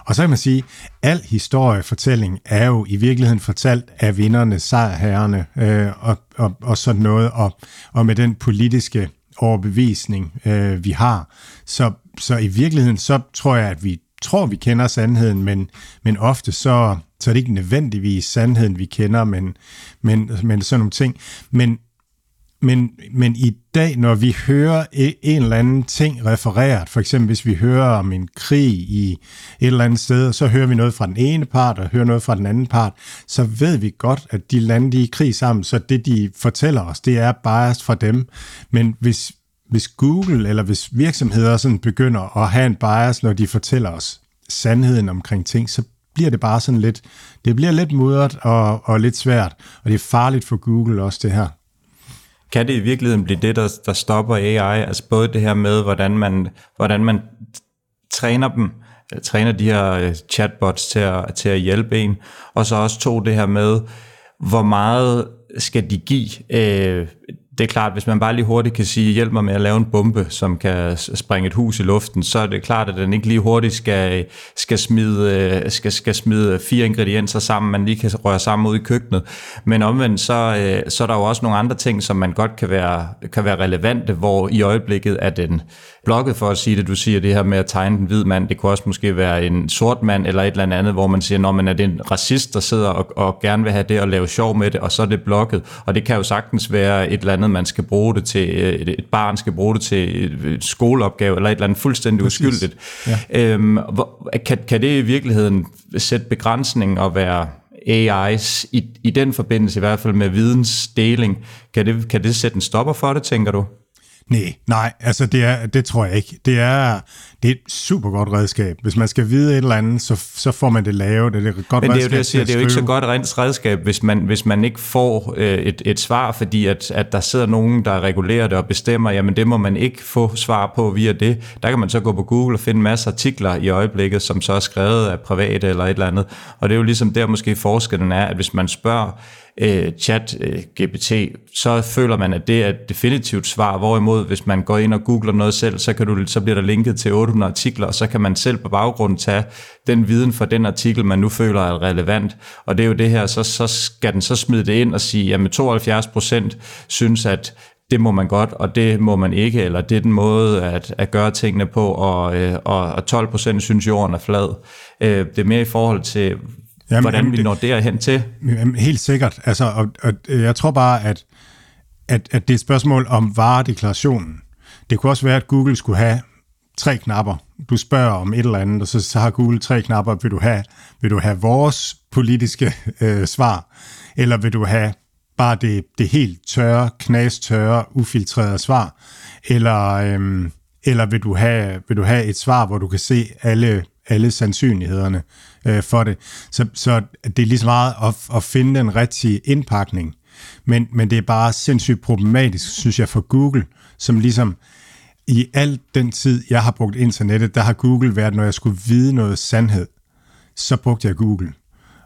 og så kan man sige, al historiefortælling er jo i virkeligheden fortalt af vinderne, sejrherrerne øh, og, og, og sådan noget, og, og med den politiske overbevisning, øh, vi har. Så, så i virkeligheden, så tror jeg, at vi tror, vi kender sandheden, men, men ofte så, så er det ikke nødvendigvis sandheden, vi kender, men, men, men sådan nogle ting. Men, men, men i dag, når vi hører e, en eller anden ting refereret, for eksempel hvis vi hører om en krig i et eller andet sted, så hører vi noget fra den ene part og hører noget fra den anden part, så ved vi godt, at de lande de er i krig sammen, så det de fortæller os, det er bias fra dem. Men hvis, hvis Google eller hvis virksomheder sådan begynder at have en bias, når de fortæller os sandheden omkring ting, så bliver det bare sådan lidt, det bliver lidt mudret og, og lidt svært, og det er farligt for Google også det her. Kan det i virkeligheden blive det, der, der stopper AI? Altså både det her med, hvordan man, hvordan man træner dem, træner de her øh, chatbots til at, til at hjælpe en, og så også to det her med, hvor meget skal de give øh, det er klart, hvis man bare lige hurtigt kan sige, hjælp mig med at lave en bombe, som kan springe et hus i luften, så er det klart, at den ikke lige hurtigt skal, skal, smide, øh, skal, skal smide fire ingredienser sammen, man lige kan røre sammen ud i køkkenet. Men omvendt, så, øh, så er der jo også nogle andre ting, som man godt kan være, kan være relevante, hvor i øjeblikket er den blokket for at sige det. Du siger det her med at tegne den hvid mand, det kunne også måske være en sort mand eller et eller andet, hvor man siger, når man er det en racist, der sidder og, og gerne vil have det og lave sjov med det, og så er det blokket. Og det kan jo sagtens være et eller andet, man skal bruge det til, et, et barn skal bruge det til et skoleopgave, eller et eller andet fuldstændig Præcis. uskyldigt. Ja. Øhm, hvor, kan, kan det i virkeligheden sætte begrænsning og være AI's i, i den forbindelse, i hvert fald med vidensdeling, kan det, kan det sætte en stopper for det, tænker du? Nej, nej, altså det, er, det tror jeg ikke. Det er, det er et super godt redskab. Hvis man skal vide et eller andet, så, så får man det lavet. Det er et godt Men det er jo det, jeg siger, det er jo ikke så godt et redskab, hvis man, hvis man ikke får øh, et, et svar, fordi at, at der sidder nogen, der regulerer det og bestemmer, jamen det må man ikke få svar på via det. Der kan man så gå på Google og finde masser af artikler i øjeblikket, som så er skrevet af private eller et eller andet. Og det er jo ligesom der måske forskellen er, at hvis man spørger øh, chat øh, GPT, så føler man, at det er et definitivt svar, hvorimod hvis man går ind og googler noget selv, så, kan du, så bliver der linket til 800 artikler, og så kan man selv på baggrund tage den viden fra den artikel, man nu føler er relevant. Og det er jo det her, så, så skal den så smide det ind og sige, at 72 procent synes, at det må man godt, og det må man ikke, eller det er den måde at, at gøre tingene på, og, øh, og, og 12 procent synes jorden er flad. Øh, det er mere i forhold til, Jamen, hvordan vi når derhen til. Jamen, helt sikkert. Altså, og, og jeg tror bare, at, at, at det er et spørgsmål om varedeklarationen. Det kunne også være, at Google skulle have tre knapper. Du spørger om et eller andet, og så, så har Google tre knapper. Vil du have, vil du have vores politiske øh, svar, eller vil du have bare det, det helt tørre, knastørre, ufiltrerede svar, eller, øhm, eller vil, du have, vil du have et svar, hvor du kan se alle, alle sandsynlighederne øh, for det. Så, så det er lige så meget at, at finde den rigtige indpakning. Men, men det er bare sindssygt problematisk, synes jeg, for Google, som ligesom i al den tid, jeg har brugt internettet, der har Google været, når jeg skulle vide noget sandhed, så brugte jeg Google.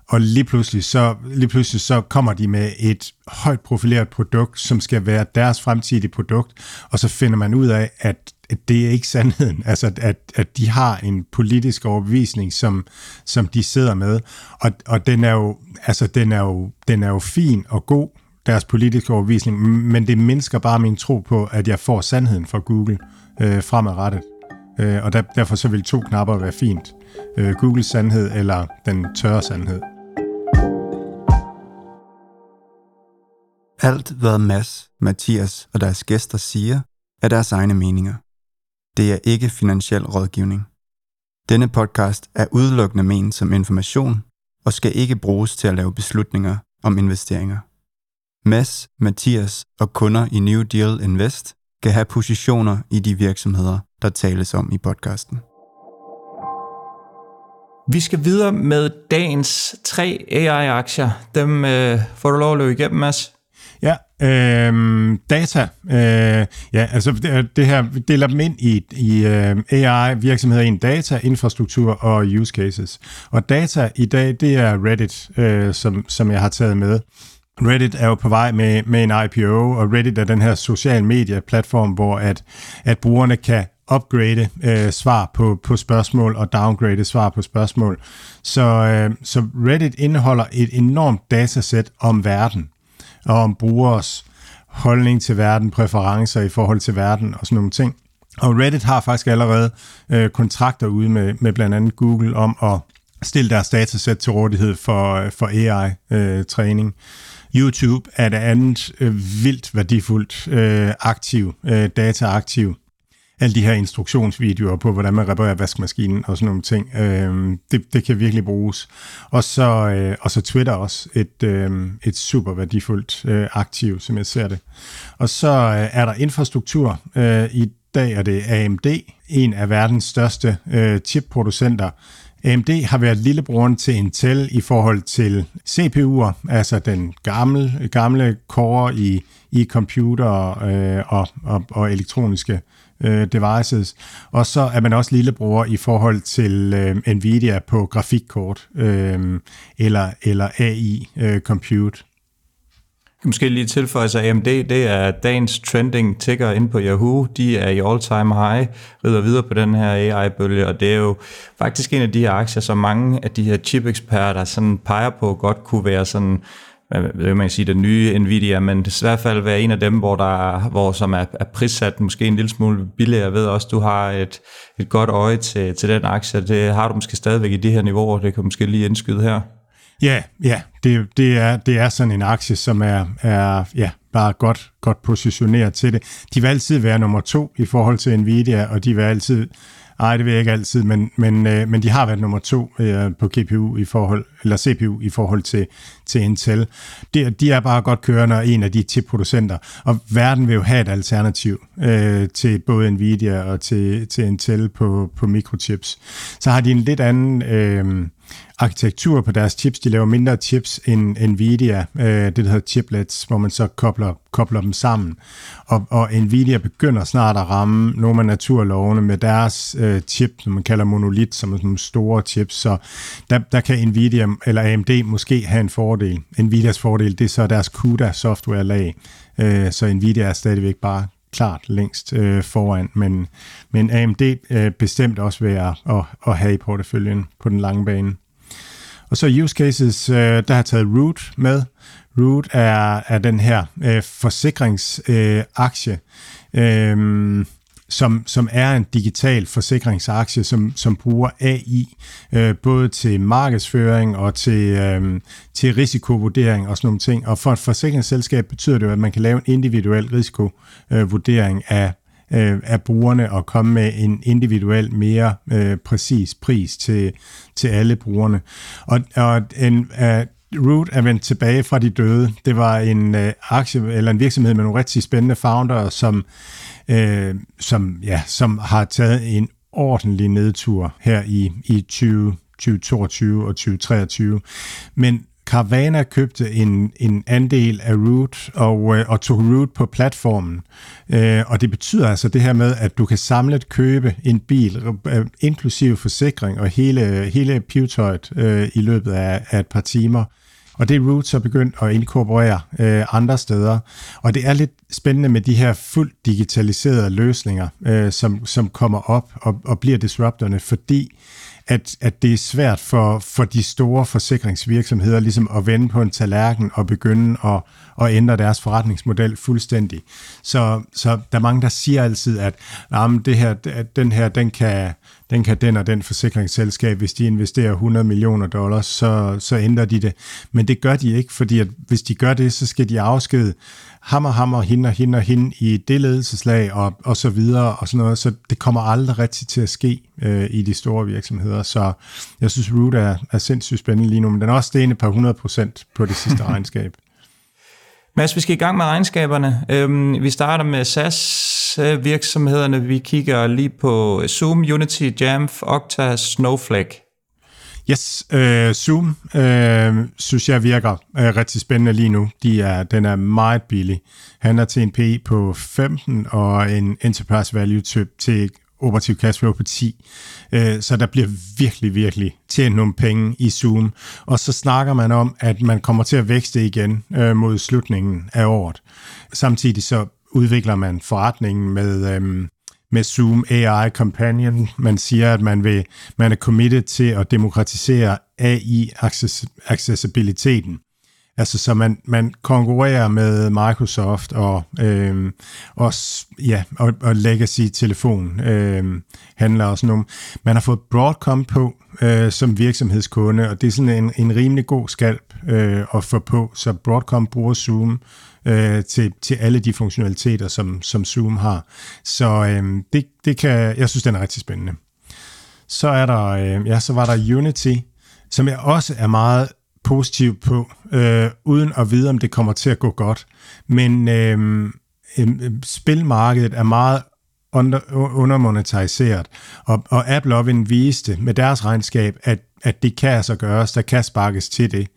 Og lige pludselig, så, lige pludselig så kommer de med et højt profileret produkt, som skal være deres fremtidige produkt, og så finder man ud af, at det er ikke sandheden. Altså, at, at de har en politisk overbevisning, som, som de sidder med. Og, og den, er jo, altså, den, er jo, den er jo fin og god, deres politiske overbevisning, men det mindsker bare min tro på, at jeg får sandheden fra Google øh, fremadrettet. Øh, og der, derfor så vil to knapper være fint. Øh, Googles sandhed eller den tørre sandhed. Alt, hvad Mads, Mathias og deres gæster siger, er deres egne meninger. Det er ikke finansiel rådgivning. Denne podcast er udelukkende ment som information og skal ikke bruges til at lave beslutninger om investeringer. Mads, Mathias og kunder i New Deal Invest kan have positioner i de virksomheder, der tales om i podcasten. Vi skal videre med dagens tre AI-aktier. Dem øh, får du lov at løbe igennem, Mads. Øhm, øh, data. Øh, ja, altså det, det her deler dem ind i, i uh, øh, AI-virksomheder i en data, infrastruktur og use cases. Og data i dag, det er Reddit, øh, som, som jeg har taget med. Reddit er jo på vej med, med en IPO, og Reddit er den her social media-platform, hvor at, at brugerne kan upgrade øh, svar på, på spørgsmål og downgrade svar på spørgsmål. Så, øh, så Reddit indeholder et enormt datasæt om verden og om brugeres holdning til verden, præferencer i forhold til verden og sådan nogle ting. Og Reddit har faktisk allerede øh, kontrakter ude med, med blandt andet Google om at stille deres datasæt til rådighed for, for AI-træning. Øh, YouTube er det andet øh, vildt værdifuldt øh, aktiv, øh, dataaktiv alle de her instruktionsvideoer på, hvordan man reparerer vaskemaskinen og sådan nogle ting. Øh, det, det kan virkelig bruges. Og så, øh, og så Twitter også, et, øh, et super værdifuldt øh, aktiv, som jeg ser det. Og så øh, er der infrastruktur. Øh, I dag er det AMD, en af verdens største øh, chipproducenter, AMD har været lillebroren til Intel i forhold til CPU'er, altså den gamle, gamle core i, i computer øh, og, og, og elektroniske øh, devices. Og så er man også lillebror i forhold til øh, Nvidia på grafikkort øh, eller, eller AI øh, compute. kan måske lige tilføje sig, AMD det er dagens trending ticker ind på Yahoo. De er i all-time high, rider videre på den her AI-bølge, og det er jo faktisk en af de her aktier, som mange af de her chip-eksperter sådan peger på, godt kunne være sådan hvad man kan sige, den nye Nvidia, men i hvert fald være en af dem, hvor, der hvor som er, er prissat måske en lille smule billigere. Jeg ved også, du har et, et godt øje til, til den aktie. Det har du måske stadigvæk i de her niveauer. Det kan måske lige indskyde her. Ja, ja, det, det, er, det er sådan en aktie, som er, er ja, bare godt, godt positioneret til det. De vil altid være nummer to i forhold til Nvidia, og de vil altid Nej, det vil jeg ikke altid, men, men, øh, men de har været nummer to øh, på GPU i forhold, eller CPU i forhold til, til Intel. De, de er bare godt kørende og en af de chipproducenter, og verden vil jo have et alternativ øh, til både Nvidia og til, til Intel på, på mikrochips. Så har de en lidt anden... Øh, arkitektur på deres chips. De laver mindre chips end Nvidia, øh, det der hedder chiplets, hvor man så kobler, kobler dem sammen. Og, og Nvidia begynder snart at ramme nogle af naturlovene med deres øh, chip, som man kalder monolit, som er sådan store chips. Så der, der kan Nvidia eller AMD måske have en fordel. Nvidias fordel, det er så deres CUDA software lag. Øh, så Nvidia er stadigvæk bare klart længst øh, foran, men, men AMD øh, bestemt også ved at, at, at have i porteføljen på den lange bane. Og så use cases, øh, der har taget Root med. Root er, er den her øh, forsikringsaktie, øh, øh som, som er en digital forsikringsaktie, som, som bruger AI øh, både til markedsføring og til, øh, til risikovurdering og sådan nogle ting. Og for et forsikringsselskab betyder det jo, at man kan lave en individuel risikovurdering af øh, af brugerne og komme med en individuel, mere øh, præcis pris til, til alle brugerne. Og, og en, uh, Root er vendt tilbage fra de døde. Det var en øh, aktie eller en virksomhed med nogle rigtig spændende founder, som, øh, som, ja, som har taget en ordentlig nedtur her i, i 20, 2022 og 2023. Men Carvana købte en, en andel af Root og, øh, og tog Root på platformen. Øh, og det betyder altså det her med, at du kan samlet købe en bil, øh, inklusive forsikring og hele, hele pivetøjet øh, i løbet af, af et par timer. Og det er Root så begyndt at inkorporere øh, andre steder. Og det er lidt spændende med de her fuldt digitaliserede løsninger, øh, som, som kommer op og, og bliver disruptorne, fordi at, at det er svært for, for de store forsikringsvirksomheder ligesom at vende på en tallerken og begynde at, at ændre deres forretningsmodel fuldstændig. Så, så der er mange, der siger altid, at det her, at den her, den kan, den kan den og den forsikringsselskab, hvis de investerer 100 millioner dollars, så, så ændrer de det. Men det gør de ikke, fordi at hvis de gør det, så skal de afskede hammer, hammer, hende og hende og hende i det ledelseslag og, og så videre og sådan noget, så det kommer aldrig rigtigt til at ske øh, i de store virksomheder. Så jeg synes, Root er, er sindssygt spændende lige nu, men den er også stigende på 100% på det sidste regnskab. Mads, vi skal i gang med regnskaberne. Øhm, vi starter med SAS-virksomhederne. Øh, vi kigger lige på øh, Zoom, Unity, Jamf, Okta, Snowflake. Yes, øh, Zoom øh, synes jeg virker øh, rigtig spændende lige nu. De er, den er meget billig. Han er til en PE på 15 og en enterprise value til, til operativ cashflow på 10. Øh, så der bliver virkelig, virkelig tjent nogle penge i Zoom. Og så snakker man om, at man kommer til at vækste igen øh, mod slutningen af året. Samtidig så udvikler man forretningen med, øh, med Zoom AI Companion. Man siger, at man, vil, man er committed til at demokratisere AI-accessibiliteten. Altså, så man, man konkurrerer med Microsoft og, øh, også, ja, og, og Legacy-telefon øh, handler også nogle. Man har fået Broadcom på øh, som virksomhedskunde, og det er sådan en, en rimelig god skalp øh, at få på, så Broadcom bruger Zoom øh, til, til alle de funktionaliteter, som, som Zoom har. Så øh, det, det kan, jeg synes, den er rigtig spændende. Så er der, øh, ja, så var der Unity, som jeg også er meget positiv på, øh, uden at vide, om det kommer til at gå godt. Men øh, øh, spilmarkedet er meget under, undermonetariseret, og, og Apple viste med deres regnskab, at at det kan altså gøres, der kan sparkes til det.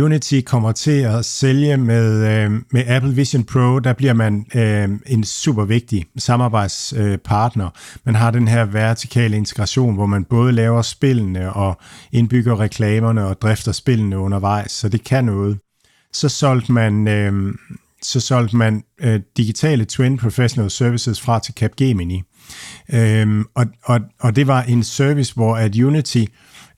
Unity kommer til at sælge med, øh, med Apple Vision Pro, der bliver man øh, en super vigtig samarbejdspartner. Øh, man har den her vertikale integration, hvor man både laver spillene og indbygger reklamerne og drifter spillene undervejs, så det kan noget. Så solgte man... Øh, så solgte man øh, digitale Twin Professional Services fra til Capgemini. Øhm, og, og, og det var en service, hvor at Unity øh,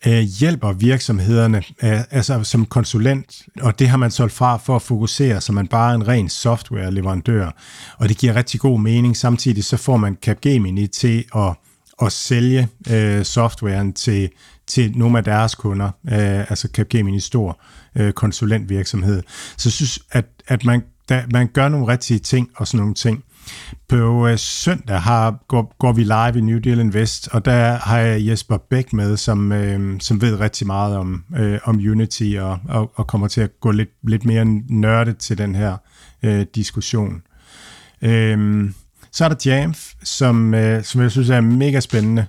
Øh, hjælper virksomhederne øh, altså som konsulent, og det har man solgt fra for at fokusere, så man bare er en ren softwareleverandør. Og det giver rigtig god mening. Samtidig så får man Capgemini til at, at sælge øh, softwaren til, til nogle af deres kunder, øh, altså Capgemini stor øh, konsulentvirksomhed. Så jeg synes, at, at man, da, man gør nogle rigtige ting og sådan nogle ting. På øh, søndag har, går, går vi live i New Deal Invest, og der har jeg Jesper Bæk med, som, øh, som ved rigtig meget om, øh, om Unity og, og, og kommer til at gå lidt, lidt mere nørdet til den her øh, diskussion. Øh, så er der Jamf, som, øh, som jeg synes er mega spændende.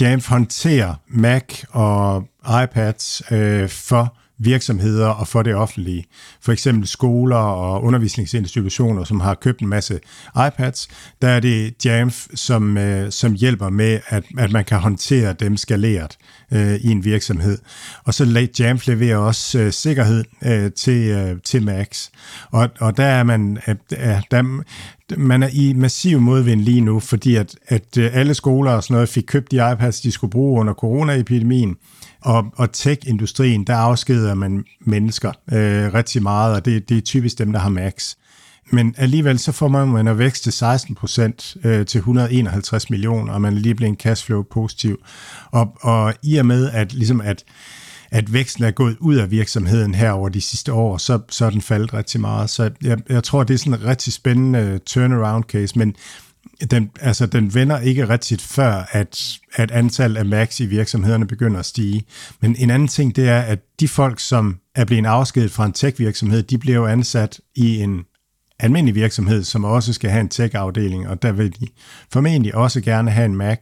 Jamf håndterer Mac og iPads øh, for virksomheder og for det offentlige. For eksempel skoler og undervisningsinstitutioner, som har købt en masse iPads. Der er det Jamf, som, øh, som hjælper med, at, at man kan håndtere dem skaleret øh, i en virksomhed. Og så Jamf leverer også øh, sikkerhed øh, til, øh, til Macs. Og, og der er man, øh, der, man er i massiv modvind lige nu, fordi at, at øh, alle skoler og sådan noget fik købt de iPads, de skulle bruge under coronaepidemien. Og, og tech-industrien, der afskeder man mennesker øh, rigtig meget, og det, det er typisk dem, der har max. Men alligevel så får man, man at vækste 16 procent øh, til 151 millioner, og man er lige blevet cashflow positiv. Og, og i og med, at, ligesom at, at væksten er gået ud af virksomheden her over de sidste år, så, så er den faldet rigtig meget. Så jeg, jeg tror, det er sådan en rigtig spændende øh, turnaround case, men den, altså, den vender ikke rigtigt før, at, at antallet af max i virksomhederne begynder at stige. Men en anden ting, det er, at de folk, som er blevet afskedet fra en tech-virksomhed, de bliver jo ansat i en almindelig virksomhed, som også skal have en tech-afdeling, og der vil de formentlig også gerne have en Mac.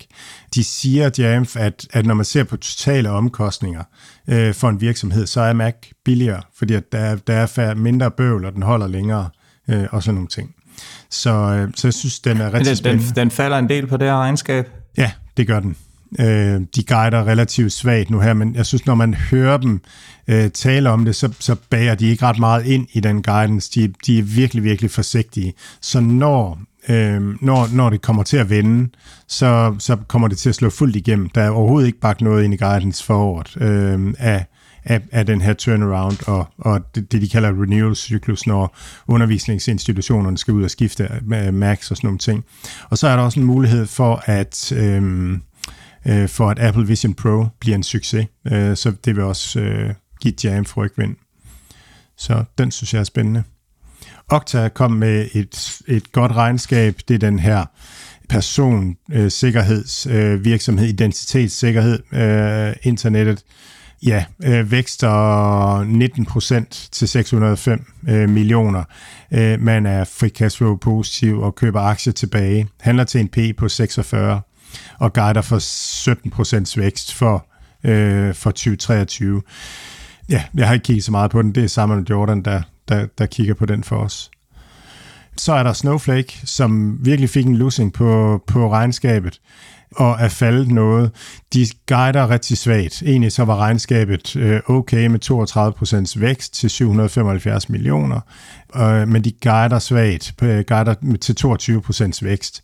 De siger, Jamf, at, at når man ser på totale omkostninger øh, for en virksomhed, så er Mac billigere, fordi at der, der er færre, mindre bøvl, og den holder længere, øh, og sådan nogle ting. Så, øh, så jeg synes, den er rigtig den, spændende. Den, den falder en del på det her regnskab? Ja, det gør den. Øh, de guider relativt svagt nu her, men jeg synes, når man hører dem øh, tale om det, så, så bager de ikke ret meget ind i den guidance. De, de er virkelig, virkelig forsigtige. Så når, øh, når, når det kommer til at vende, så, så kommer det til at slå fuldt igennem. Der er overhovedet ikke bagt noget ind i guidance for året øh, af af, af den her turnaround og, og det, det, de kalder renewal-cyklus, når undervisningsinstitutionerne skal ud og skifte øh, med Max og sådan nogle ting. Og så er der også en mulighed for, at øhm, øh, for at Apple Vision Pro bliver en succes. Øh, så det vil også øh, give Jam frygtvind. Så den synes jeg er spændende. Okta kom med et, et godt regnskab. Det er den her personsikkerhedsvirksomhed, øh, virksomhed, identitetssikkerhed, øh, internettet, Ja, øh, vækster 19 procent til 605 øh, millioner. Øh, man er free cash flow positiv og køber aktier tilbage. Handler til en P på 46 og guider for 17 procents vækst for, øh, for 2023. Ja, jeg har ikke kigget så meget på den. Det er Samuel Jordan, der, der, der kigger på den for os. Så er der Snowflake, som virkelig fik en losing på, på regnskabet og er faldet noget. De guider rigtig svagt. Egentlig så var regnskabet øh, okay med 32% vækst til 775 millioner, øh, men de guider svagt, øh, guider til 22% vækst.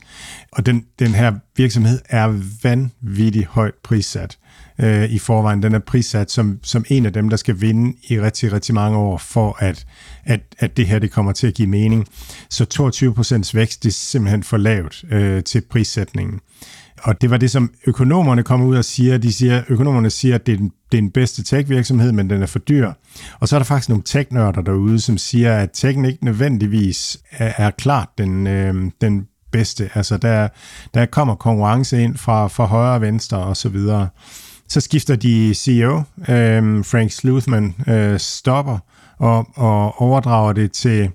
Og den, den her virksomhed er vanvittigt højt prissat øh, i forvejen. Den er prissat som, som en af dem, der skal vinde i rigtig, rigtig mange år, for at, at, at det her det kommer til at give mening. Så 22% vækst, det er simpelthen for lavt øh, til prissætningen. Og det var det, som økonomerne kommer ud og siger. De siger, økonomerne siger, at det er den, det er den bedste tech-virksomhed, men den er for dyr. Og så er der faktisk nogle tech-nørder derude, som siger, at techen ikke nødvendigvis er, er klart den, øh, den bedste. Altså der, der kommer konkurrence ind fra, fra højre og venstre og så videre. Så skifter de CEO, øh, Frank Sluthman, øh, stopper og, og overdrager det til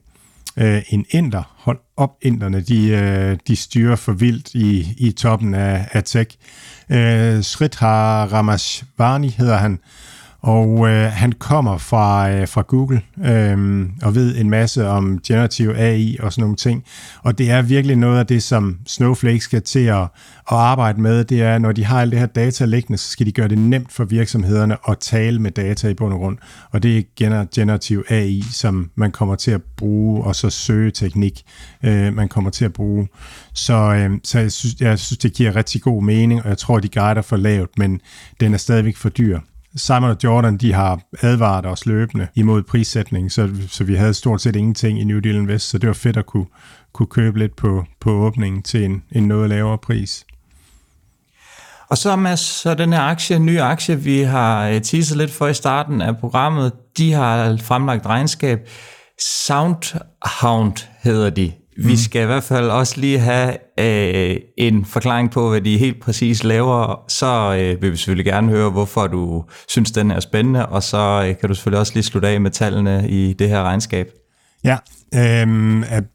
øh, en inder. Hold op, inderne, de, øh, de styrer for vildt i, i toppen af, af tech. Øh, Sridhar Ramashvani hedder han, og øh, han kommer fra, øh, fra Google øh, og ved en masse om generativ AI og sådan nogle ting. Og det er virkelig noget af det, som Snowflake skal til at, at arbejde med. Det er, når de har alt det her data liggende, så skal de gøre det nemt for virksomhederne at tale med data i bund og grund. Og det er generativ AI, som man kommer til at bruge, og så søgeteknik, øh, man kommer til at bruge. Så, øh, så jeg, synes, jeg synes, det giver rigtig god mening, og jeg tror, de guider for lavt, men den er stadigvæk for dyr. Simon og Jordan, de har advaret os løbende imod prissætning, så, så vi havde stort set ingenting i New Deal Invest, så det var fedt at kunne, kunne købe lidt på, på åbningen til en, en noget lavere pris. Og så Mads, så den her aktie, nye aktie, vi har øh, teaset lidt for i starten af programmet, de har fremlagt regnskab. Soundhound hedder de. Vi mm. skal i hvert fald også lige have øh, en forklaring på, hvad de helt præcis laver. Så øh, vil vi selvfølgelig gerne høre, hvorfor du synes, den er spændende, og så øh, kan du selvfølgelig også lige slutte af med tallene i det her regnskab. Ja, øh,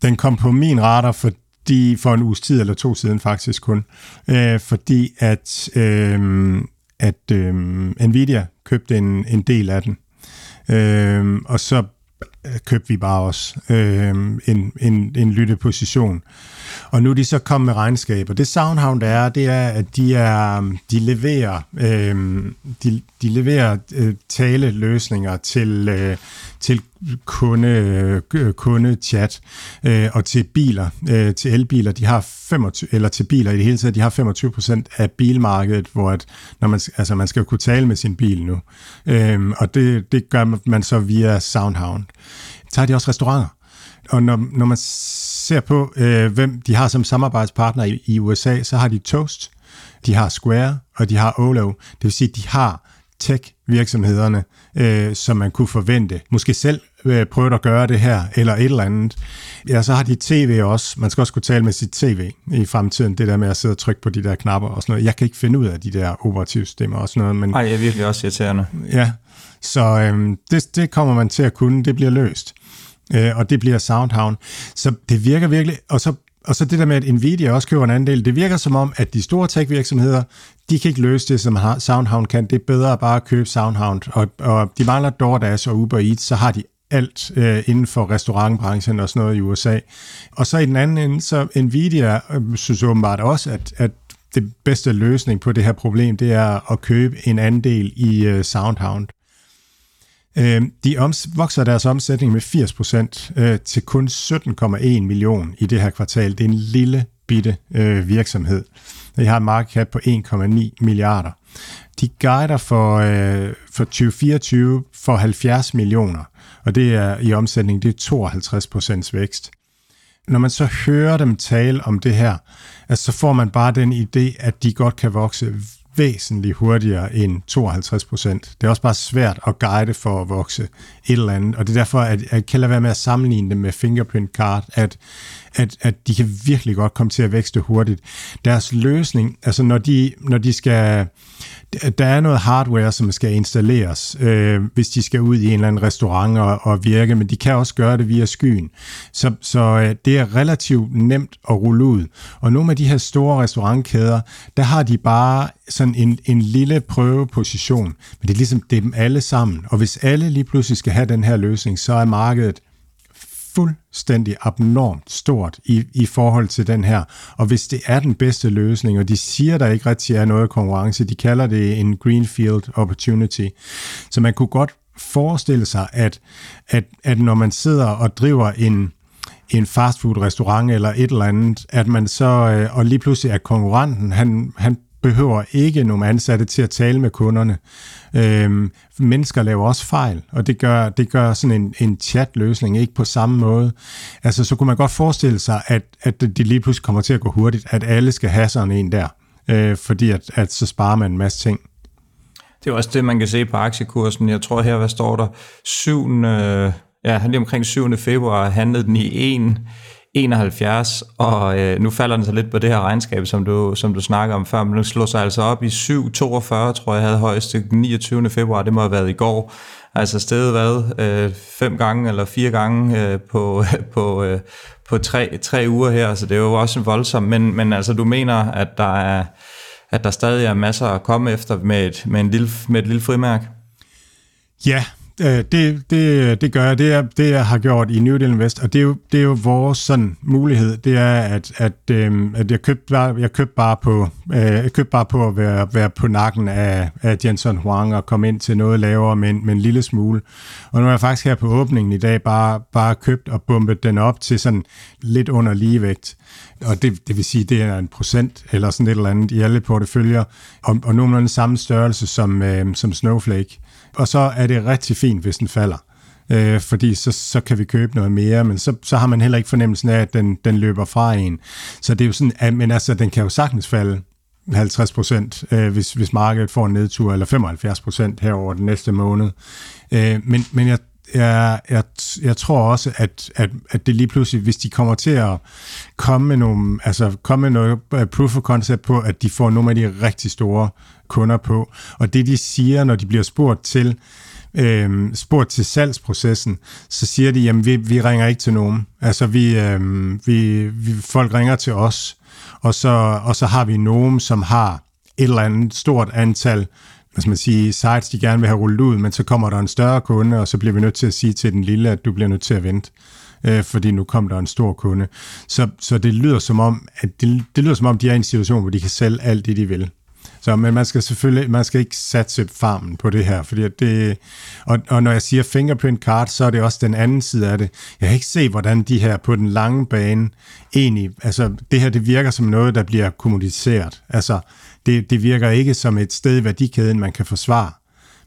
den kom på min radar, fordi for en uges tid eller to siden faktisk kun, øh, fordi at, øh, at øh, Nvidia købte en, en del af den. Øh, og så Øh, købte vi bare også øh, en, en, en lytteposition. Og nu er de så kommet med regnskaber. Det Soundhound er, det er, at de, er, de leverer, øh, de, de leverer øh, taleløsninger til, øh, til kunde, øh, kundechat øh, og til biler, øh, til elbiler. De har 25, eller til biler i det hele taget, de har 25 procent af bilmarkedet, hvor at, når man, altså man skal kunne tale med sin bil nu. Øh, og det, det gør man så via Soundhound. Tager de også restauranter. Og når, når man ser på, øh, hvem de har som samarbejdspartner i, i USA, så har de Toast, de har Square, og de har Olo. Det vil sige, at de har tech-virksomhederne, øh, som man kunne forvente. Måske selv øh, prøve at gøre det her, eller et eller andet. Ja, så har de tv også. Man skal også kunne tale med sit tv i fremtiden. Det der med at sidde og trykke på de der knapper og sådan noget. Jeg kan ikke finde ud af de der operativsystemer og sådan noget. Men, Ej, jeg er virkelig også irriterende. Ja, så øh, det, det kommer man til at kunne. Det bliver løst øh, og det bliver Soundhound. Så det virker virkelig, og så, og så det der med, at Nvidia også køber en andel, det virker som om, at de store tech-virksomheder, de kan ikke løse det, som Soundhound kan. Det er bedre at bare købe Soundhound, og, og de mangler DoorDash og Uber Eats, så har de alt øh, inden for restaurantbranchen og sådan noget i USA. Og så i den anden ende, så Nvidia øh, synes åbenbart også, at, at det bedste løsning på det her problem, det er at købe en andel i øh, Soundhound. Øh, de oms- vokser deres omsætning med 80% øh, til kun 17,1 million i det her kvartal. Det er en lille bitte øh, virksomhed. De har en market cap på 1,9 milliarder. De guider for, øh, for 2024 for 70 millioner, og det er i omsætning, det er 52% vækst. Når man så hører dem tale om det her, altså, så får man bare den idé, at de godt kan vokse væsentligt hurtigere end 52 procent. Det er også bare svært at guide for at vokse et eller andet, og det er derfor, at jeg kan lade være med at sammenligne det med Fingerprint Card, at, at, at de kan virkelig godt komme til at vækste hurtigt. Deres løsning, altså når de, når de skal der er noget hardware, som skal installeres, øh, hvis de skal ud i en eller anden restaurant og, og virke, men de kan også gøre det via skyen. Så, så øh, det er relativt nemt at rulle ud. Og nogle af de her store restaurantkæder, der har de bare sådan en, en lille prøveposition, men det er ligesom dem alle sammen. Og hvis alle lige pludselig skal have den her løsning, så er markedet fuldstændig abnormt stort i, i forhold til den her. Og hvis det er den bedste løsning, og de siger, der ikke rigtig er noget konkurrence, de kalder det en greenfield opportunity. Så man kunne godt forestille sig, at, at, at når man sidder og driver en, en fastfood-restaurant eller et eller andet, at man så, øh, og lige pludselig er konkurrenten, han, han behøver ikke nogle ansatte til at tale med kunderne. Øhm, mennesker laver også fejl, og det gør, det gør sådan en, en chat-løsning ikke på samme måde. Altså, så kunne man godt forestille sig, at, at det lige pludselig kommer til at gå hurtigt, at alle skal have sådan en der, øh, fordi at, at så sparer man en masse ting. Det er også det, man kan se på aktiekursen. Jeg tror her, hvad står der? 7. Øh, ja, lige omkring 7. februar handlede den i 1 71, og øh, nu falder den så lidt på det her regnskab, som du, som du snakker om før, men nu slår sig altså op i 7,42, tror jeg havde højst 29. februar, det må have været i går. Altså stedet hvad, øh, fem gange eller fire gange øh, på, på, øh, på tre, tre uger her, så det er jo også voldsomt, men, men altså du mener, at der er, at der stadig er masser at komme efter med et, med en lille, med et lille frimærk? Ja, Øh, det, det, det gør jeg. Det er det, jeg har gjort i New Deal Invest, og det er jo, det er jo vores sådan, mulighed. Det er, at, at, øh, at jeg købte bare, jeg købte bare på, øh, jeg købte bare på at være, være på nakken af, af Jensen Huang og komme ind til noget lavere, men, men en lille smule. Og nu er jeg faktisk her på åbningen i dag bare, bare købt og bumpet den op til sådan lidt under ligevægt. Og det, det vil sige, det er en procent eller sådan et eller andet i alle porteføljer, og, og nogenlunde samme størrelse som, øh, som Snowflake og så er det rigtig fint, hvis den falder. Øh, fordi så, så kan vi købe noget mere, men så, så har man heller ikke fornemmelsen af, at den, den løber fra en. Så det er jo sådan, at, men altså, den kan jo sagtens falde 50 procent, øh, hvis, hvis markedet får en nedtur, eller 75 procent her over den næste måned. Øh, men, men jeg, jeg, jeg, jeg tror også, at, at, at det lige pludselig, hvis de kommer til at komme med, nogle, altså komme med noget øh, proof of concept på, at de får nogle af de rigtig store kunder på. Og det de siger, når de bliver spurgt til, øh, spurgt til salgsprocessen, så siger de, jamen vi, vi ringer ikke til nogen. Altså vi, øh, vi, vi, folk ringer til os, og så, og så har vi nogen, som har et eller andet stort antal hvad skal man sige, sites, de gerne vil have rullet ud, men så kommer der en større kunde, og så bliver vi nødt til at sige til den lille, at du bliver nødt til at vente, øh, fordi nu kommer der en stor kunde. Så, så det lyder som om, at det, det lyder som om, de er i en situation, hvor de kan sælge alt det, de vil. Så, men man skal selvfølgelig man skal ikke satse farmen på det her, fordi det, og, og når jeg siger fingerprint card, så er det også den anden side af det. Jeg kan ikke se, hvordan de her på den lange bane egentlig, altså det her, det virker som noget, der bliver kommuniceret. Altså, det, det virker ikke som et sted i værdikæden, man kan forsvare.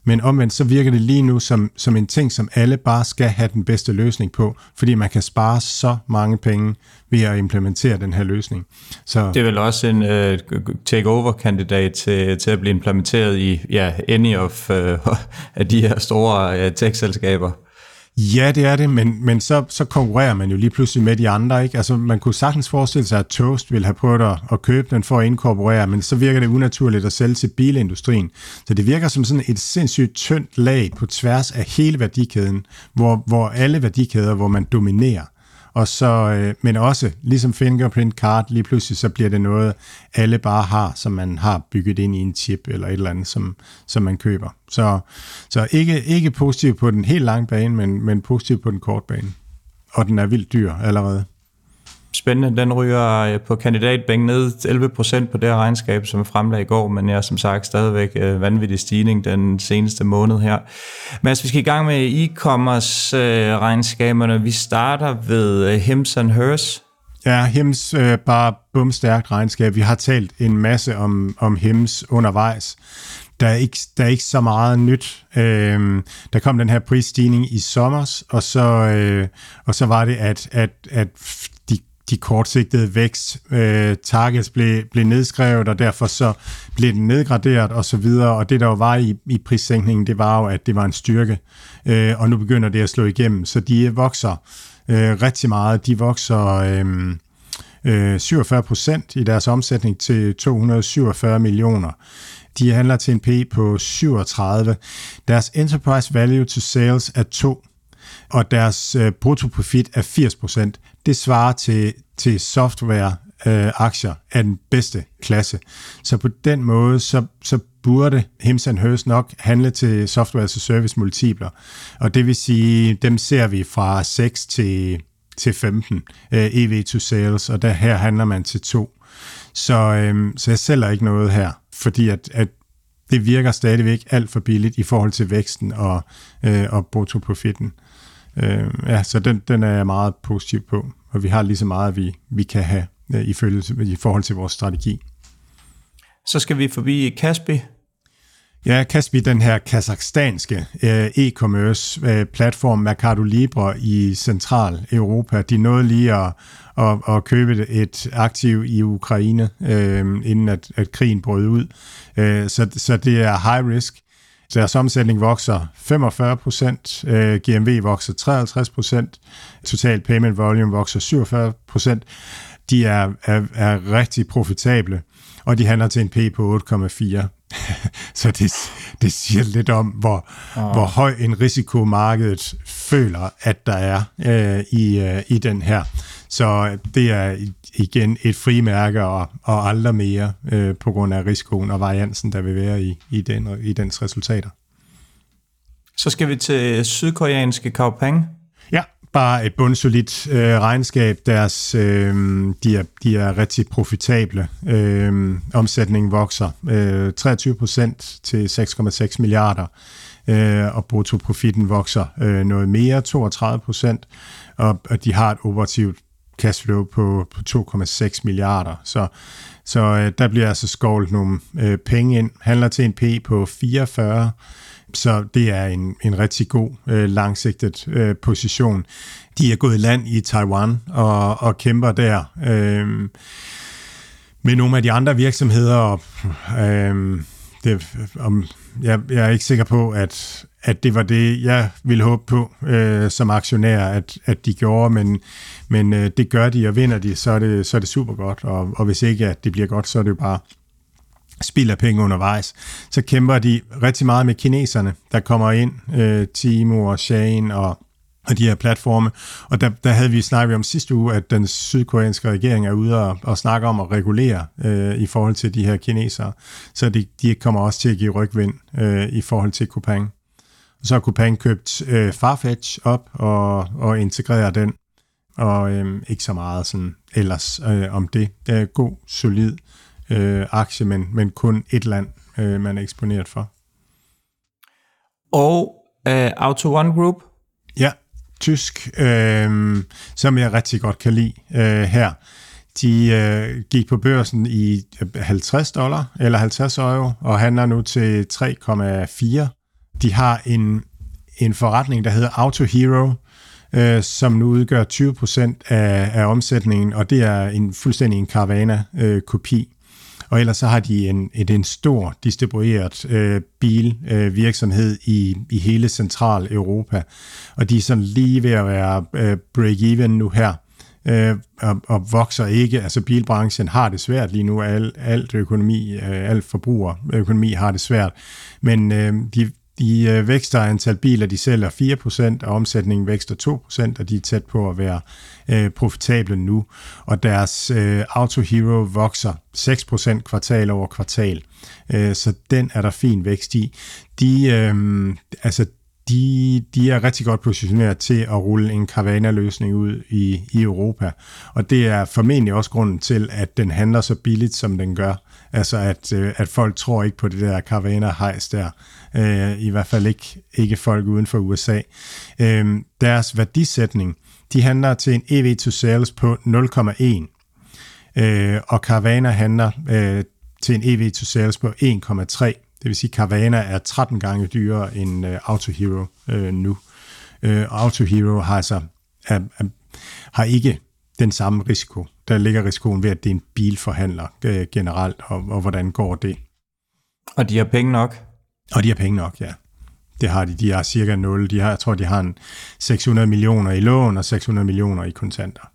Men omvendt så virker det lige nu som, som en ting, som alle bare skal have den bedste løsning på, fordi man kan spare så mange penge ved at implementere den her løsning. Så det er vel også en uh, take-over-kandidat til, til at blive implementeret i ja, any of, uh, af de her store uh, tech-selskaber. Ja, det er det, men, men så, så konkurrerer man jo lige pludselig med de andre. Ikke? Altså, man kunne sagtens forestille sig, at Toast ville have prøvet at, at købe den for at inkorporere, men så virker det unaturligt at sælge til bilindustrien. Så det virker som sådan et sindssygt tyndt lag på tværs af hele værdikæden, hvor, hvor alle værdikæder, hvor man dominerer. Og så, øh, men også, ligesom fingerprint card, lige pludselig så bliver det noget, alle bare har, som man har bygget ind i en chip eller et eller andet, som, som man køber. Så, så ikke, ikke positiv på den helt lange bane, men, men positiv på den korte bane. Og den er vildt dyr allerede spændende. Den ryger øh, på kandidatbænk ned 11 procent på det her regnskab, som er fremlagt i går, men jeg er som sagt stadigvæk øh, vanvittig stigning den seneste måned her. Men altså, vi skal i gang med e-commerce-regnskaberne. Vi starter ved øh, Hims and Hers. Ja, Hims øh, bare bumstærkt regnskab. Vi har talt en masse om, om Hims undervejs. Der er, ikke, der er ikke så meget nyt. Øh, der kom den her prisstigning i sommer, og så, øh, og så var det, at, at, at de kortsigtede vækst øh, targets blev, blev nedskrevet, og derfor så blev den nedgraderet og så videre, og det der jo var i, i prissænkningen, det var jo, at det var en styrke, øh, og nu begynder det at slå igennem, så de vokser øh, rigtig meget, de vokser øh, øh, 47 procent i deres omsætning til 247 millioner. De handler til en P på 37. Deres enterprise value to sales er 2, og deres øh, bruttoprofit er 80 procent det svarer til, til software øh, aktier af den bedste klasse. Så på den måde, så, så burde Hims Hers nok handle til software as service multipler. Og det vil sige, dem ser vi fra 6 til til 15 øh, EV to sales, og der her handler man til 2. Så, øh, så jeg sælger ikke noget her, fordi at, at det virker stadigvæk alt for billigt i forhold til væksten og, øh, og bruttoprofitten. Øh, ja, så den, den er jeg meget positiv på, og vi har lige så meget, vi, vi kan have øh, i, følge, i forhold til vores strategi. Så skal vi forbi Kaspi. Ja, Kaspi, den her kazakhstanske øh, e-commerce øh, platform Mercado Libre i Central Europa, de nåede lige at, at, at købe et aktiv i Ukraine, øh, inden at, at krigen brød ud. Øh, så, så det er high risk. Deres omsætning vokser 45 procent, øh, GMV vokser 53 procent, total payment volume vokser 47 procent. De er, er, er rigtig profitable, og de handler til en P på 8,4. så det, det siger lidt om, hvor, oh. hvor høj en risiko markedet føler, at der er øh, i, øh, i den her. Så det er igen et frimærke og, og aldrig mere øh, på grund af risikoen og variansen, der vil være i, i, den, i dens resultater. Så skal vi til sydkoreanske Kaopang. Ja, bare et bundsolidt øh, regnskab. Deres, øh, de, er, de er rigtig profitable. Øh, omsætningen vokser øh, 23 procent til 6,6 milliarder, øh, og bruttoprofitten vokser øh, noget mere, 32 procent, og, og de har et operativt cashflow på, på 2,6 milliarder. Så, så øh, der bliver altså skovlet nogle øh, penge ind. Handler til en P på 44, så det er en, en rigtig god øh, langsigtet øh, position. De er gået i land i Taiwan og, og kæmper der. Øh, med nogle af de andre virksomheder, og, øh, det, om, jeg, jeg er ikke sikker på, at, at det var det, jeg ville håbe på øh, som aktionær, at, at de gjorde, men, men øh, det gør de, og vinder de, så er det, så er det super godt, og, og hvis ikke at det bliver godt, så er det jo bare spild af penge undervejs. Så kæmper de rigtig meget med kineserne, der kommer ind, øh, Timo og Shane og og de her platforme. Og der, der havde vi snakket om sidste uge, at den sydkoreanske regering er ude og, og snakke om at regulere øh, i forhold til de her kinesere. Så de, de kommer også til at give rygvind øh, i forhold til Kupang. Så har Kupang købt øh, Farfetch op og, og integrerer den. Og øh, ikke så meget sådan ellers øh, om det. Det er god, solid øh, aktie, men, men kun et land, øh, man er eksponeret for. Og øh, Auto One Group? Ja, tysk, øh, som jeg rigtig godt kan lide øh, her. De øh, gik på børsen i 50 dollar eller 50 euro og handler nu til 3,4. De har en, en forretning, der hedder Auto Hero, øh, som nu udgør 20% af, af omsætningen, og det er en fuldstændig en Caravana-kopi. Øh, og ellers så har de en, et, en stor distribueret øh, bilvirksomhed øh, i, i hele central Europa. Og de er sådan lige ved at være øh, break-even nu her. Øh, og, og vokser ikke. Altså bilbranchen har det svært lige nu. Al, alt økonomi, øh, alt forbrugerøkonomi har det svært. Men øh, de, de øh, vækster antal biler, de sælger 4%, og omsætningen vækster 2%, og de er tæt på at være øh, profitable nu. Og deres øh, Auto Hero vokser 6% kvartal over kvartal. Øh, så den er der fin vækst i. De, øh, altså, de, de er rigtig godt positioneret til at rulle en Carvana-løsning ud i, i Europa. Og det er formentlig også grunden til, at den handler så billigt, som den gør. Altså, at, øh, at folk tror ikke på det der Carvana-hejs der. Øh, I hvert fald ikke, ikke folk uden for USA. Øh, deres værdisætning, de handler til en EV to sales på 0,1. Øh, og Carvana handler øh, til en EV to sales på 1,3 det vil sige, at Carvana er 13 gange dyrere end øh, Auto Hero øh, nu. Øh, Auto Hero har altså er, er, har ikke den samme risiko. Der ligger risikoen ved, at det er en bilforhandler øh, generelt, og, og hvordan går det? Og de har penge nok? Og de har penge nok, ja. Det har de. De har cirka 0. De har, jeg tror, de har en 600 millioner i lån og 600 millioner i kontanter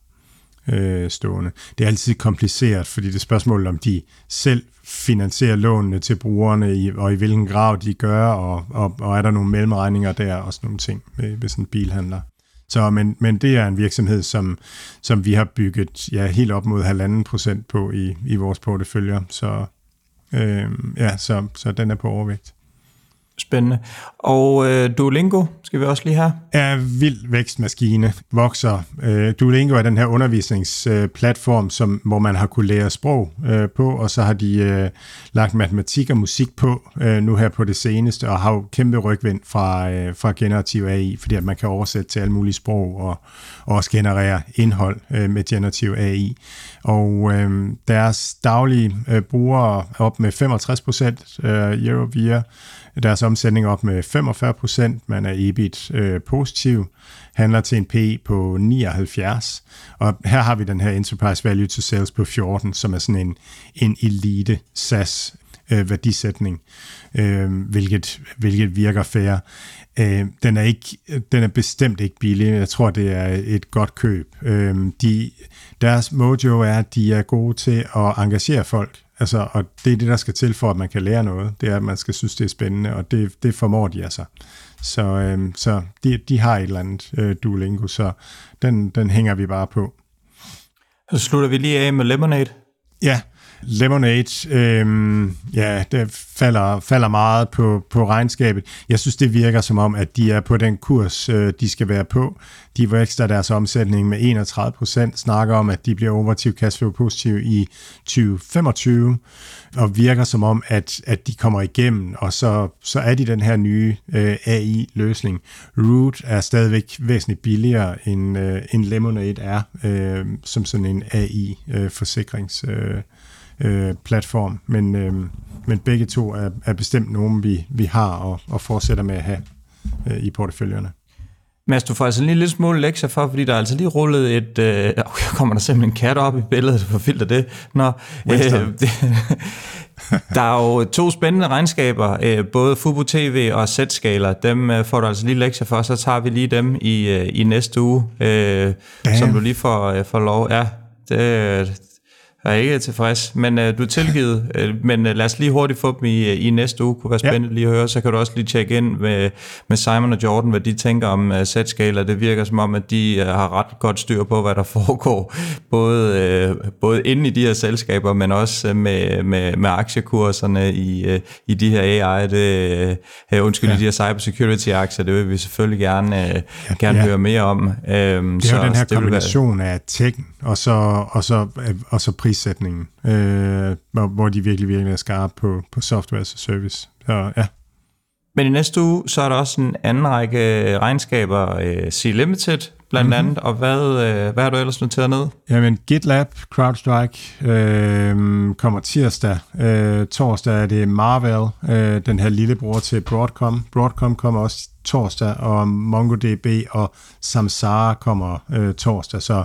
øh, stående. Det er altid kompliceret, fordi det er spørgsmål, om de selv finansierer lånene til brugerne, i, og i hvilken grad de gør, og, og, og er der nogle mellemregninger der, og sådan nogle ting med, med sådan en bilhandler. Så, men, men det er en virksomhed, som, som vi har bygget ja, helt op mod halvanden procent på i, i vores portefølje. Så, øh, ja, så, så den er på overvægt. Spændende. Og øh, Duolingo skal vi også lige have. Er vild vækstmaskine, vokser. Øh, Duolingo er den her undervisningsplatform, som, hvor man har kunne lære sprog øh, på, og så har de øh, lagt matematik og musik på øh, nu her på det seneste, og har jo kæmpe rygvind fra, øh, fra generativ AI, fordi at man kan oversætte til alle mulige sprog, og, og også generere indhold øh, med generativ AI. Og øh, deres daglige øh, brugere er op med 65 procent øh, year over year, deres omsætning op med 45 procent, man er EBIT øh, positiv, handler til en PE på 79, og her har vi den her Enterprise Value to Sales på 14, som er sådan en, en elite SaaS øh, værdisætning, øh, hvilket, hvilket virker fair. Øh, den, er ikke, den er bestemt ikke billig. Jeg tror, det er et godt køb. Øh, de, deres mojo er, at de er gode til at engagere folk. Altså, og det er det, der skal til for, at man kan lære noget. Det er, at man skal synes, det er spændende, og det, det formår de altså. Så, øh, så de, de har et eller andet øh, Duolingo, så den, den hænger vi bare på. Så slutter vi lige af med Lemonade. Ja, Lemonade, øh, ja, det falder, falder meget på, på regnskabet. Jeg synes, det virker som om, at de er på den kurs, øh, de skal være på. De vækster deres omsætning med 31 procent, snakker om, at de bliver operativt cashflow positiv i 2025, og virker som om, at, at de kommer igennem, og så, så er de den her nye øh, AI-løsning. Root er stadigvæk væsentligt billigere, end, øh, end Lemonade er, øh, som sådan en AI-forsikrings... Øh, øh, platform, men, øh, men begge to er, er bestemt nogen, vi, vi har og, og fortsætter med at have øh, i porteføljerne. Mads, du får altså lige en lille smule lektier for, fordi der er altså lige rullet et... Øh, oh, kommer der simpelthen en kat op i billedet, for filter det. Nå, øh, det, der er jo to spændende regnskaber, øh, både Fubo TV og Z-skala. Dem øh, får du altså lige lektier for, så tager vi lige dem i, øh, i næste uge, øh, som du lige får, øh, får lov. Ja, det, jeg er ikke tilfreds, men uh, du er tilgivet. Uh, men uh, lad os lige hurtigt få dem i, i næste uge. Kunne være spændende ja. lige at høre. Så kan du også lige tjekke ind med, med Simon og Jordan, hvad de tænker om uh, Z-skala. Det virker som om, at de uh, har ret godt styr på, hvad der foregår. Både, uh, både inde i de her selskaber, men også uh, med, med, med aktiekurserne i, uh, i de her AI. Det, uh, undskyld, ja. de her cybersecurity-aktier. Det vil vi selvfølgelig gerne, ja, gerne ja. høre mere om. Uh, det er så, jo den her kombination være... af tech og så, og så, og så pris prissætningen, øh, hvor, hvor de virkelig, virkelig er skarpe på, på software a service. Så, ja. Men i næste uge, så er der også en anden række regnskaber, øh, C-Limited blandt mm-hmm. andet, og hvad, øh, hvad har du ellers noteret ned? Jamen, GitLab, CrowdStrike øh, kommer tirsdag. Øh, torsdag er det Marvel, øh, den her lillebror til Broadcom. Broadcom kommer også torsdag, og MongoDB og Samsara kommer øh, torsdag, så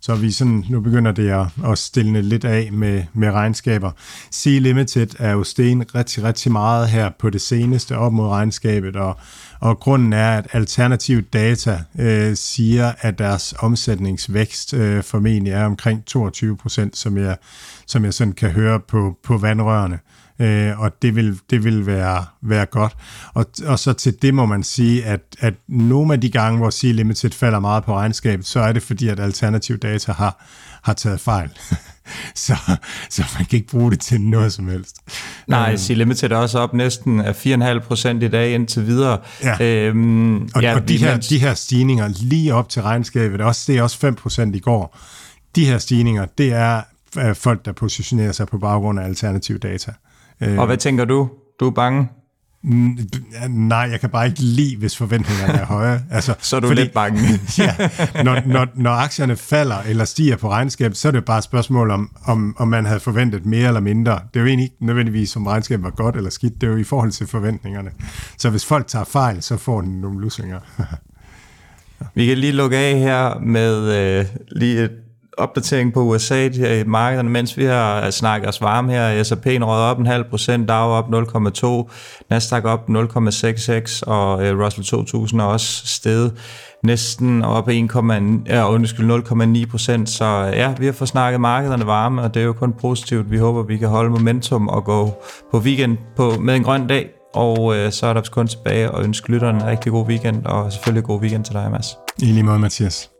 så vi sådan, nu begynder det at, at stille lidt af med, med regnskaber. C-Limited er jo sten rigtig, rigtig meget her på det seneste op mod regnskabet, og, og grunden er, at alternativ data øh, siger, at deres omsætningsvækst øh, formentlig er omkring 22 procent, som jeg, som jeg sådan kan høre på, på vandrørene øh, og det vil, det vil være, være godt. Og, og så til det må man sige, at, at nogle af de gange, hvor C-Limited falder meget på regnskabet, så er det fordi, at alternativ data har, har taget fejl. så, så man kan ikke bruge det til noget som helst. Nej, C-Limited er også op næsten af 4,5 procent i dag indtil videre. Ja. Øhm, og, ja, og de, her, de her stigninger lige op til regnskabet, også, det er også 5 procent i går. De her stigninger, det er folk, der positionerer sig på baggrund af alternativ data. Og hvad tænker du? Du er bange? Nej, jeg kan bare ikke lide, hvis forventningerne er høje. Altså, så er du fordi, lidt bange. ja, når, når, når aktierne falder eller stiger på regnskab, så er det bare et spørgsmål om, om, om man havde forventet mere eller mindre. Det er jo egentlig ikke nødvendigvis, om regnskabet var godt eller skidt. Det er jo i forhold til forventningerne. Så hvis folk tager fejl, så får den nogle lussinger. Vi kan lige lukke af her med øh, lige et opdatering på USA i markederne, mens vi har snakket os varme her. S&P'en røget op en halv procent, Dow op 0,2, Nasdaq op 0,66, og øh, Russell 2000 er også steget næsten op 1, ja, undskyld, 0,9 procent. Så øh, ja, vi har fået snakket markederne varme, og det er jo kun positivt. Vi håber, vi kan holde momentum og gå på weekend på, med en grøn dag. Og øh, så er der kun tilbage og ønske lytterne en rigtig god weekend, og selvfølgelig god weekend til dig, Mads. I lige måde, Mathias.